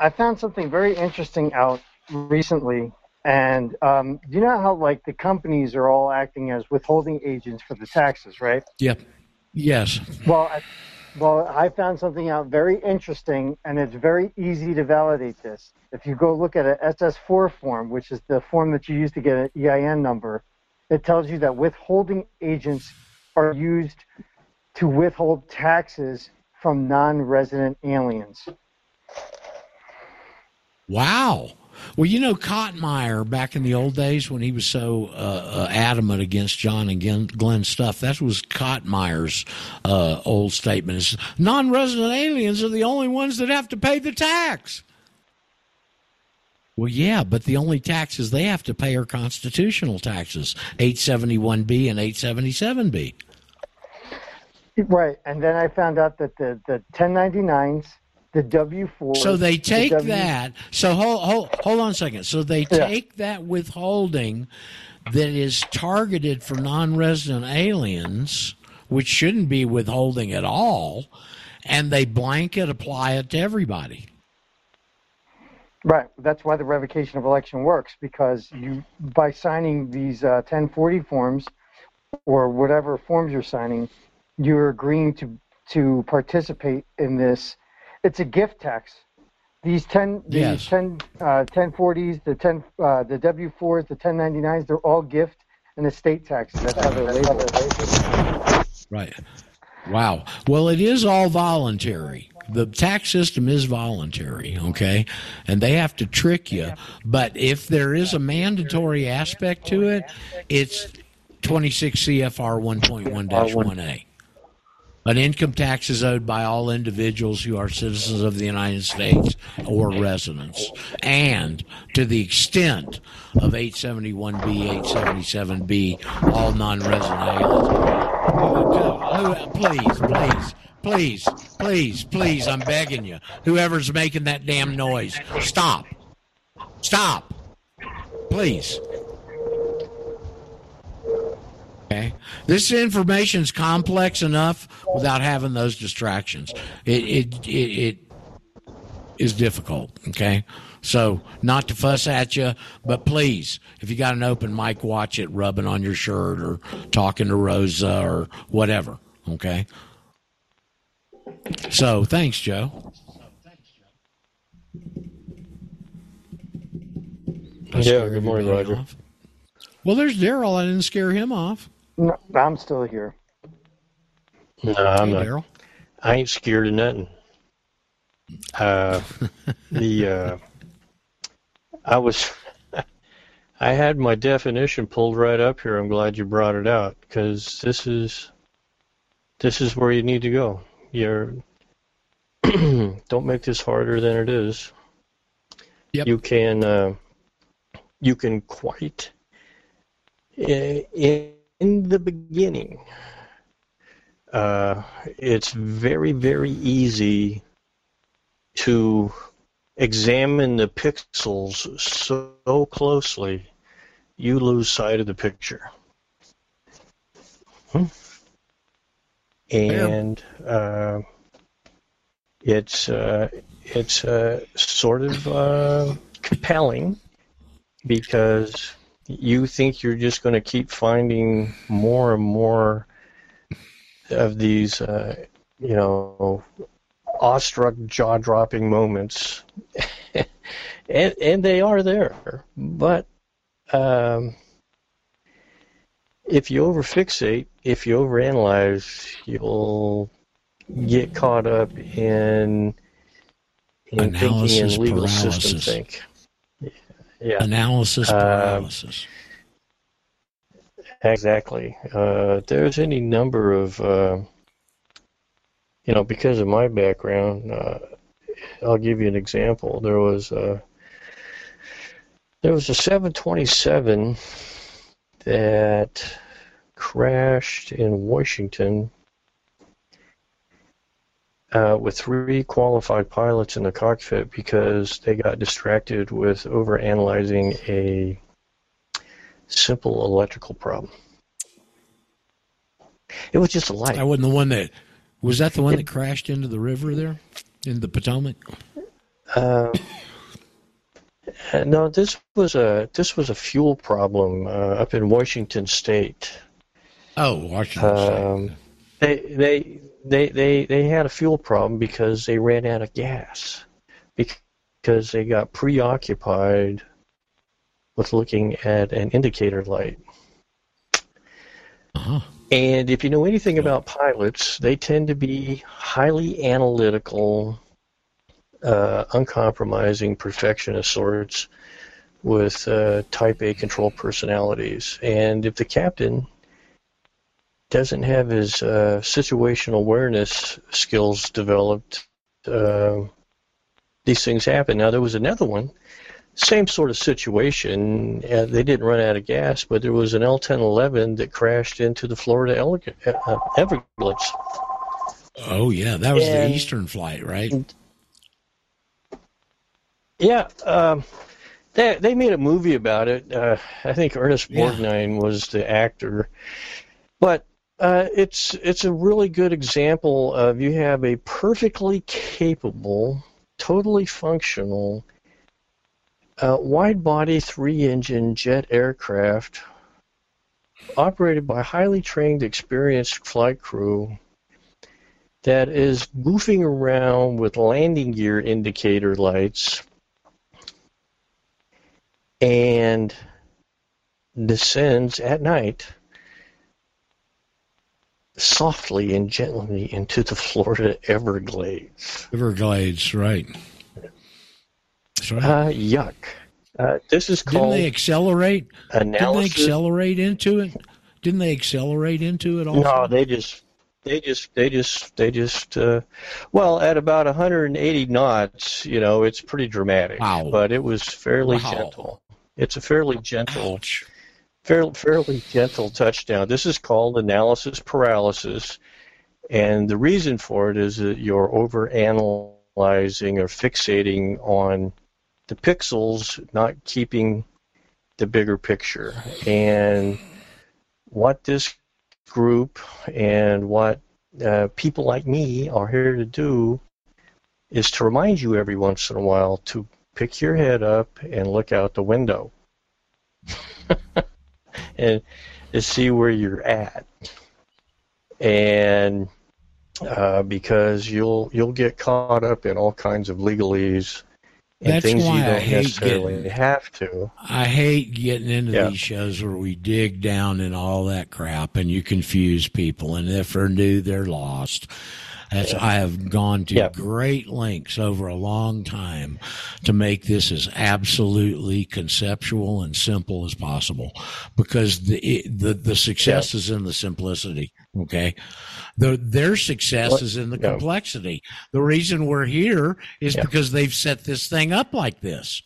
I found something very interesting out recently, and um, do you know how like the companies are all acting as withholding agents for the taxes, right? Yep. Yes. Well, I, well, I found something out very interesting, and it's very easy to validate this. If you go look at an SS4 form, which is the form that you use to get an EIN number, it tells you that withholding agents are used to withhold taxes from non-resident aliens. Wow. Well, you know, Cottonmeyer back in the old days when he was so uh, uh, adamant against John and Glenn, stuff, that was Cottonmeyer's uh, old statement. Non-resident aliens are the only ones that have to pay the tax. Well, yeah, but the only taxes they have to pay are constitutional taxes, 871B and 877B. Right, and then I found out that the the 1099s, the W4. So they take the w- that. So hold hold hold on a second. So they take that withholding that is targeted for non-resident aliens, which shouldn't be withholding at all, and they blanket apply it to everybody. Right. That's why the revocation of election works because you, by signing these uh, 1040 forms or whatever forms you're signing, you're agreeing to to participate in this. It's a gift tax. These 10, Yes. these 10, uh, 1040s, the 10, uh, the W4s, the 1099s, they're all gift and estate taxes. That's how they're labeled. Right. Wow. Well, it is all voluntary. The tax system is voluntary, okay? And they have to trick you. But if there is a mandatory aspect to it, it's 26 CFR 1.1 1A. An income tax is owed by all individuals who are citizens of the United States or residents, and to the extent of 871B, 877B, all non-resident aliens. Please, please, please, please, please, I'm begging you. Whoever's making that damn noise, stop. Stop. Please. Okay. This information is complex enough without having those distractions. It it it, it is difficult. Okay. So not to fuss at you, but please, if you got an open mic, watch it rubbing on your shirt or talking to Rosa or whatever. Okay. So thanks, Joe. Yeah, good morning, Roger. Well, there's Daryl. I didn't scare him off. No, I'm still here. No, I'm Hey, not. Daryl. I ain't scared of nothing. Uh, the uh, I was, I had my definition pulled right up here. I'm glad you brought it out because this is, this is where you need to go. You're, don't make this harder than it is. You can, uh, you can quite, in, in the beginning, uh, it's very, very easy to examine the pixels so closely you lose sight of the picture. Hmm. And uh, it's uh, it's uh, sort of uh, compelling because you think you're just going to keep finding more and more of these, uh, you know, awestruck, jaw-dropping moments, and and they are there. But um, if you overfixate, if you overanalyze, you'll get caught up in in thinking Analysis in legal system paralysis. think. Yeah. Analysis Um, paralysis. Exactly. Uh, there's any number of, uh, you know, because of my background, uh, I'll give you an example. There was a, there was a 727 that crashed in Washington uh, with three qualified pilots in the cockpit because they got distracted with overanalyzing a simple electrical problem. It was just a light. I wasn't the one that was that the one that crashed into the river there in the Potomac. Uh, no, this was a this was a fuel problem uh, up in Washington State. Oh, Washington Um, they they they they they had a fuel problem because they ran out of gas because they got preoccupied with looking at an indicator light. And if you know anything about pilots, they tend to be highly analytical, uh, uncompromising perfectionist sorts with uh, type A control personalities. And if the captain doesn't have his uh, situational awareness skills developed, uh, these things happen. Now, there was another one same sort of situation. Uh, they didn't run out of gas, but there was an L-1011 that crashed into the Florida uh, Everglades. Oh yeah, that was and, the Eastern flight, right? Yeah, um, they they made a movie about it. Uh, I think Ernest Borgnine yeah. was the actor, but uh, it's it's a really good example of you have a perfectly capable, totally functional, uh, wide-body three-engine jet aircraft operated by highly trained, experienced flight crew that is goofing around with landing gear indicator lights and descends at night softly and gently into the Florida Everglades. Everglades, right. That's right. Uh, yuck. Uh, this is called. Didn't they accelerate? Analysis. Didn't they accelerate into it? Didn't they accelerate into it also? No, they just they just they just they just uh, well at about 180 knots you know it's pretty dramatic wow. but it was fairly wow. gentle it's a fairly gentle Ouch. Fairly, gentle touchdown. This is called analysis paralysis and the reason for it is that you're over analyzing or fixating on the pixels not keeping the bigger picture. And what this group and what uh, people like me are here to do is to remind you every once in a while to pick your head up and look out the window and to see where you're at and uh, because you'll you'll get caught up in all kinds of legalese and That's things why you don't necessarily getting, have to. I hate getting into Yeah. these shows where we dig down and all that crap, and you confuse people. And if they're new, they're lost. That's I have gone to great lengths over a long time to make this as absolutely conceptual and simple as possible, because the the the success is in the simplicity. Okay, the, their success What- is in the yeah. complexity. The reason we're here is Yeah. because they've set this thing up like this.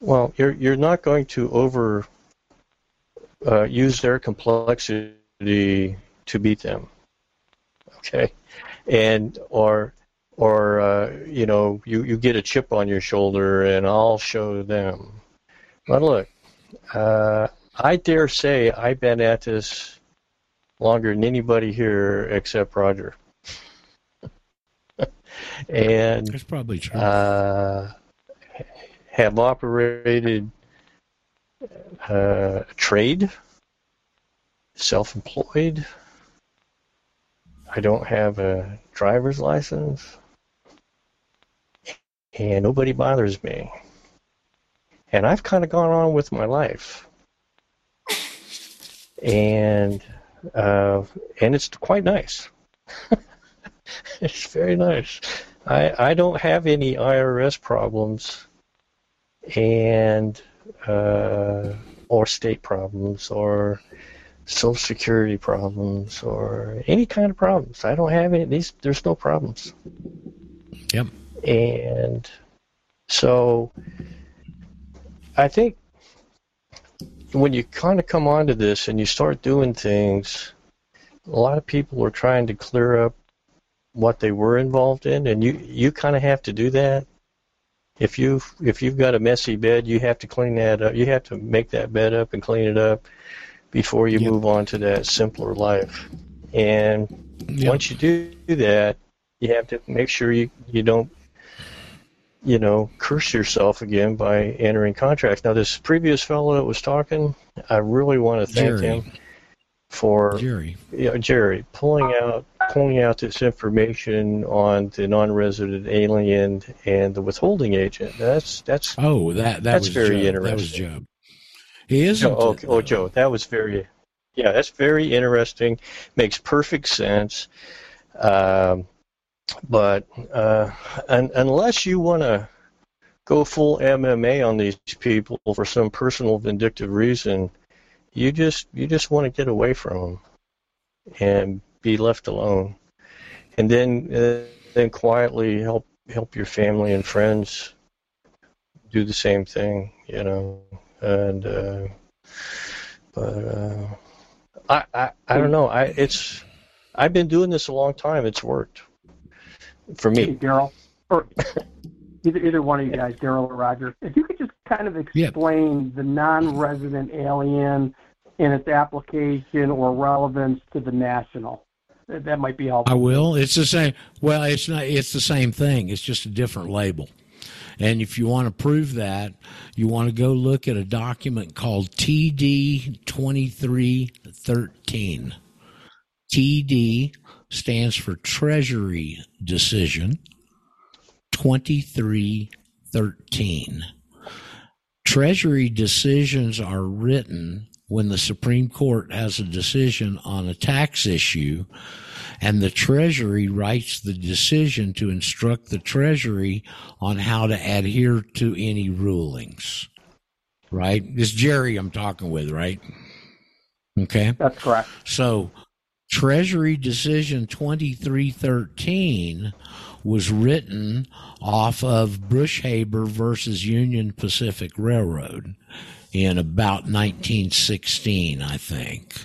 Well, you're you're not going to over uh, use their complexity to beat them, okay? And or or uh, you know you you get a chip on your shoulder and I'll show them. But look, uh, I dare say I've been at this longer than anybody here except Roger. and That's probably true. uh, have operated uh, trade, self-employed. I don't have a driver's license, and nobody bothers me. And I've kind of gone on with my life, and uh, and it's quite nice. it's very nice. I I don't have any IRS problems, and uh, or state problems or social security problems or any kind of problems. I don't have any. These there's no problems. Yep. And so I think when you kind of come onto this and you start doing things, a lot of people are trying to clear up what they were involved in, and you you kind of have to do that. If you if you've got a messy bed, you have to clean that up. You have to make that bed up and clean it up before you move on to that simpler life. And once you do that, you have to make sure you you don't you know, curse yourself again by entering contracts. Now, this previous fellow that was talking, I really want to thank Jerry. him for Jerry. Yeah, Jerry pulling out pulling out this information on the non-resident alien and the withholding agent. That's that's Oh, that that that's was very interesting. That was Joe. He isn't. Joe, okay. Oh, Joe, that was very, yeah, that's very interesting. Makes perfect sense. Um, but uh, un- unless you want to go full MMA on these people for some personal vindictive reason, you just you just want to get away from them and be left alone, and then uh, then quietly help help your family and friends do the same thing, you know. And uh, but uh, I, I I don't know. I it's I've been doing this a long time. It's worked for me. Hey, Daryl, or either either one of you guys, Daryl or Roger, if you could just kind of explain the non-resident alien and its application or relevance to the national. That might be helpful. I will. It's the same. Well, it's not. It's the same thing. It's just a different label. And if you want to prove that, you want to go look at a document called TD 2313. TD stands for Treasury Decision 2313. Treasury decisions are written when the Supreme Court has a decision on a tax issue and the Treasury writes the decision to instruct the Treasury on how to adhere to any rulings. Right? It's Jerry I'm talking with, right? Okay. That's correct. So, Treasury Decision 2313 was written off of Brushaber versus Union Pacific Railroad in about 1916, I think.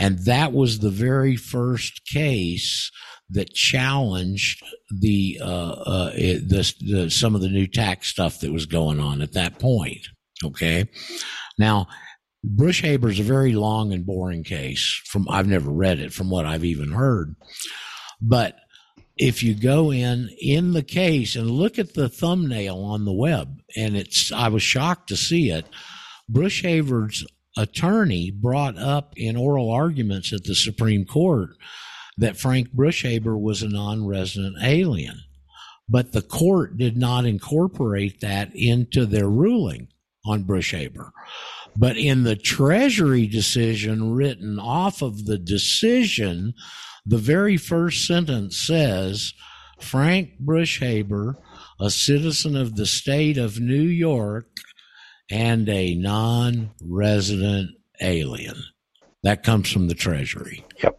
And that was the very first case that challenged the, uh, uh, the, the, some of the new tax stuff that was going on at that point. Okay. Now, Brushaber is a very long and boring case from, I've never read it from what I've even heard, but if you go in in the case and look at the thumbnail on the web and it's i was shocked to see it brushaber's attorney brought up in oral arguments at the Supreme Court that Frank Brushaber was a non resident alien. But the court did not incorporate that into their ruling on Brushaber. But in the Treasury decision written off of the decision, the very first sentence says Frank Brushaber, a citizen of the state of New York, and a non resident alien. That comes from the Treasury. Yep.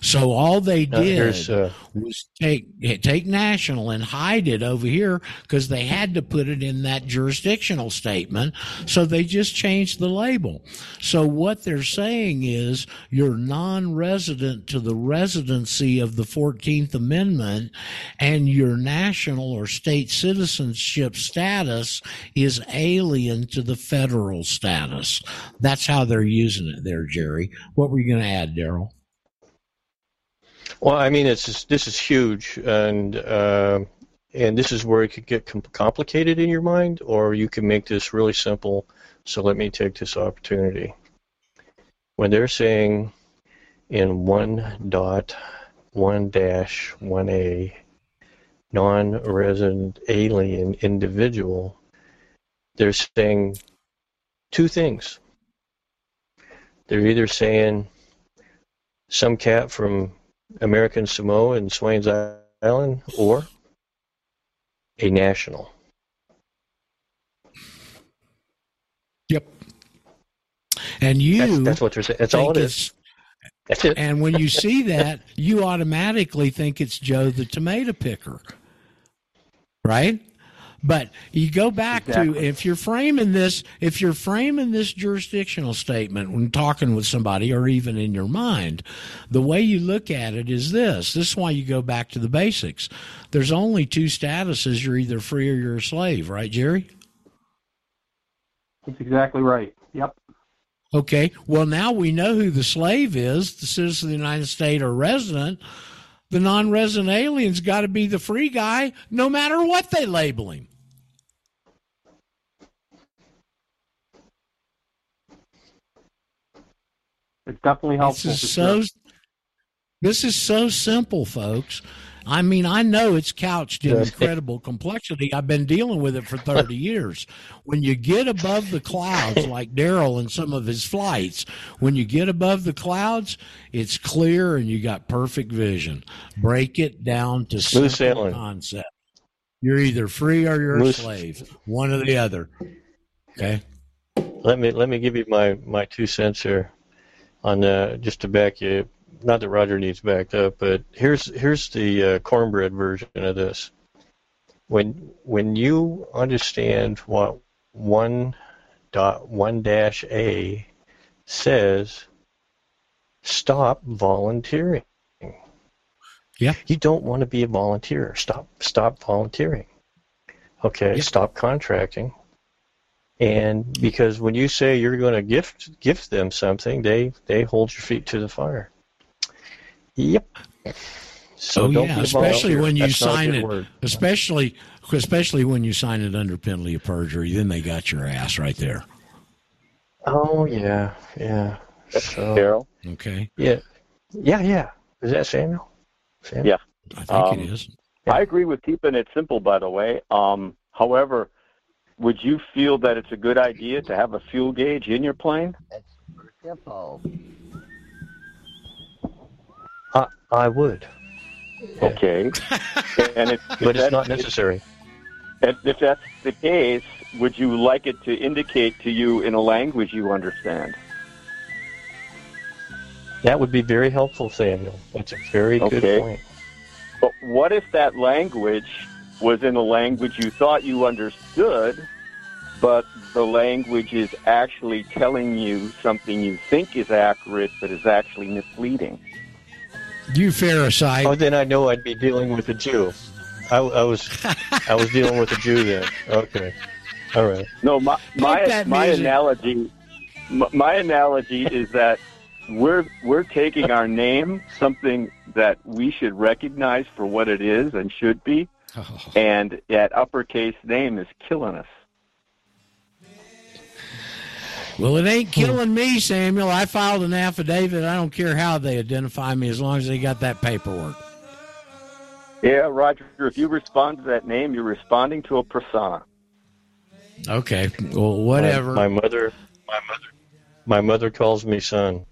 So all they did uh, was take take national and hide it over here because they had to put it in that jurisdictional statement. So they just changed the label. So what they're saying is you're non-resident to the residency of the 14th Amendment and your national or state citizenship status is alien to the federal status. That's how they're using it there, Jerry. What were you going to add, Daryl? Well, I mean, it's just, this is huge, and uh, and this is where it could get com- complicated in your mind, or you can make this really simple. So let me take this opportunity. When they're saying in one dot one dash one a non-resident alien individual, they're saying two things. They're either saying some cat from American Samoa and Swains Island, or a national. Yep. And you that's, that's what they're saying. That's all it is. That's it. And when you see that, you automatically think it's Joe the tomato picker. Right? But you go back exactly. to if you're framing this, if you're framing this jurisdictional statement when talking with somebody or even in your mind, the way you look at it is this. This is why you go back to the basics. There's only two statuses. You're either free or you're a slave, right, Jerry? That's exactly right. Yep. Okay. Well, now we know who the slave is, the citizen of the United States or resident. The non resident alien's got to be the free guy no matter what they label him. It's definitely helpful. This is so. Sure. This is so simple, folks. I mean, I know it's couched in incredible complexity. I've been dealing with it for 30 years. When you get above the clouds, like Daryl and some of his flights, when you get above the clouds, it's clear and you got perfect vision. Break it down to Smooth simple sailing. concept. You're either free or you're a slave, one or the other. Okay. Let me let me give you my my two cents here on uh, just to back you. Not that Roger needs backed up, but here's here's the uh, cornbread version of this. when when you understand what one dot one dash A says, stop volunteering. Yeah. You don't want to be a volunteer. Stop stop volunteering. Okay, Yeah. stop contracting. And because when you say you're going to gift gift them something, they they hold your feet to the fire. Yep. So oh yeah, especially when you That's sign it, word. especially especially when you sign it under penalty of perjury. Then they got your ass right there. Oh yeah, yeah. So, Daryl? Okay. Yeah, yeah, yeah. Is that Samuel? Samuel? Yeah. I think Um, it is. I agree with keeping it simple, by the way. Um, however, would you feel that it's a good idea to have a fuel gauge in your plane? Simple. I, I would, Okay. and if, if but it's not necessary. If, if that's the case, would you like it to indicate to you in a language you understand? That would be very helpful, Samuel. That's a very Okay. good point. But what if that language was in a language you thought you understood, but the language is actually telling you something you think is accurate, but is actually misleading? You Pharisee. Oh, then I know I'd be dealing with a Jew. I, I was, I was dealing with a Jew then. Okay, all right. No, my my my analogy, my, my analogy is that we're we're taking our name, something that we should recognize for what it is and should be, Oh. and that uppercase name is killing us. Well, it ain't hmm. killing me, Samuel. I filed an affidavit. I don't care how they identify me as long as they got that paperwork. Yeah, Roger. If you respond to that name, you're responding to a persona. Okay. Well, whatever. My, my mother, my mother, my mother calls me son.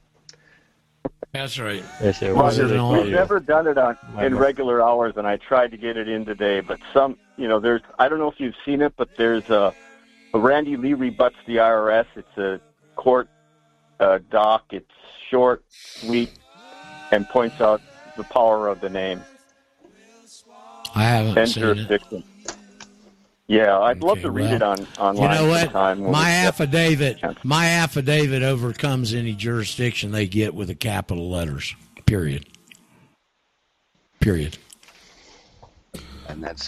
That's right. I say, what Roger, do they call we've you? never done it on in mo- regular hours, and I tried to get it in today. But some, you know, there's I don't know if you've seen it, but there's a, a Randy Lee rebuts the IRS. It's a court uh, doc. It's short, sweet, and points out the power of the name I haven't and seen it. Jurisdiction. Yeah, I'd love to read well, it on You online. know what? sometime when My we get- affidavit, my affidavit overcomes any jurisdiction they get with the capital letters. Period. Period. And that's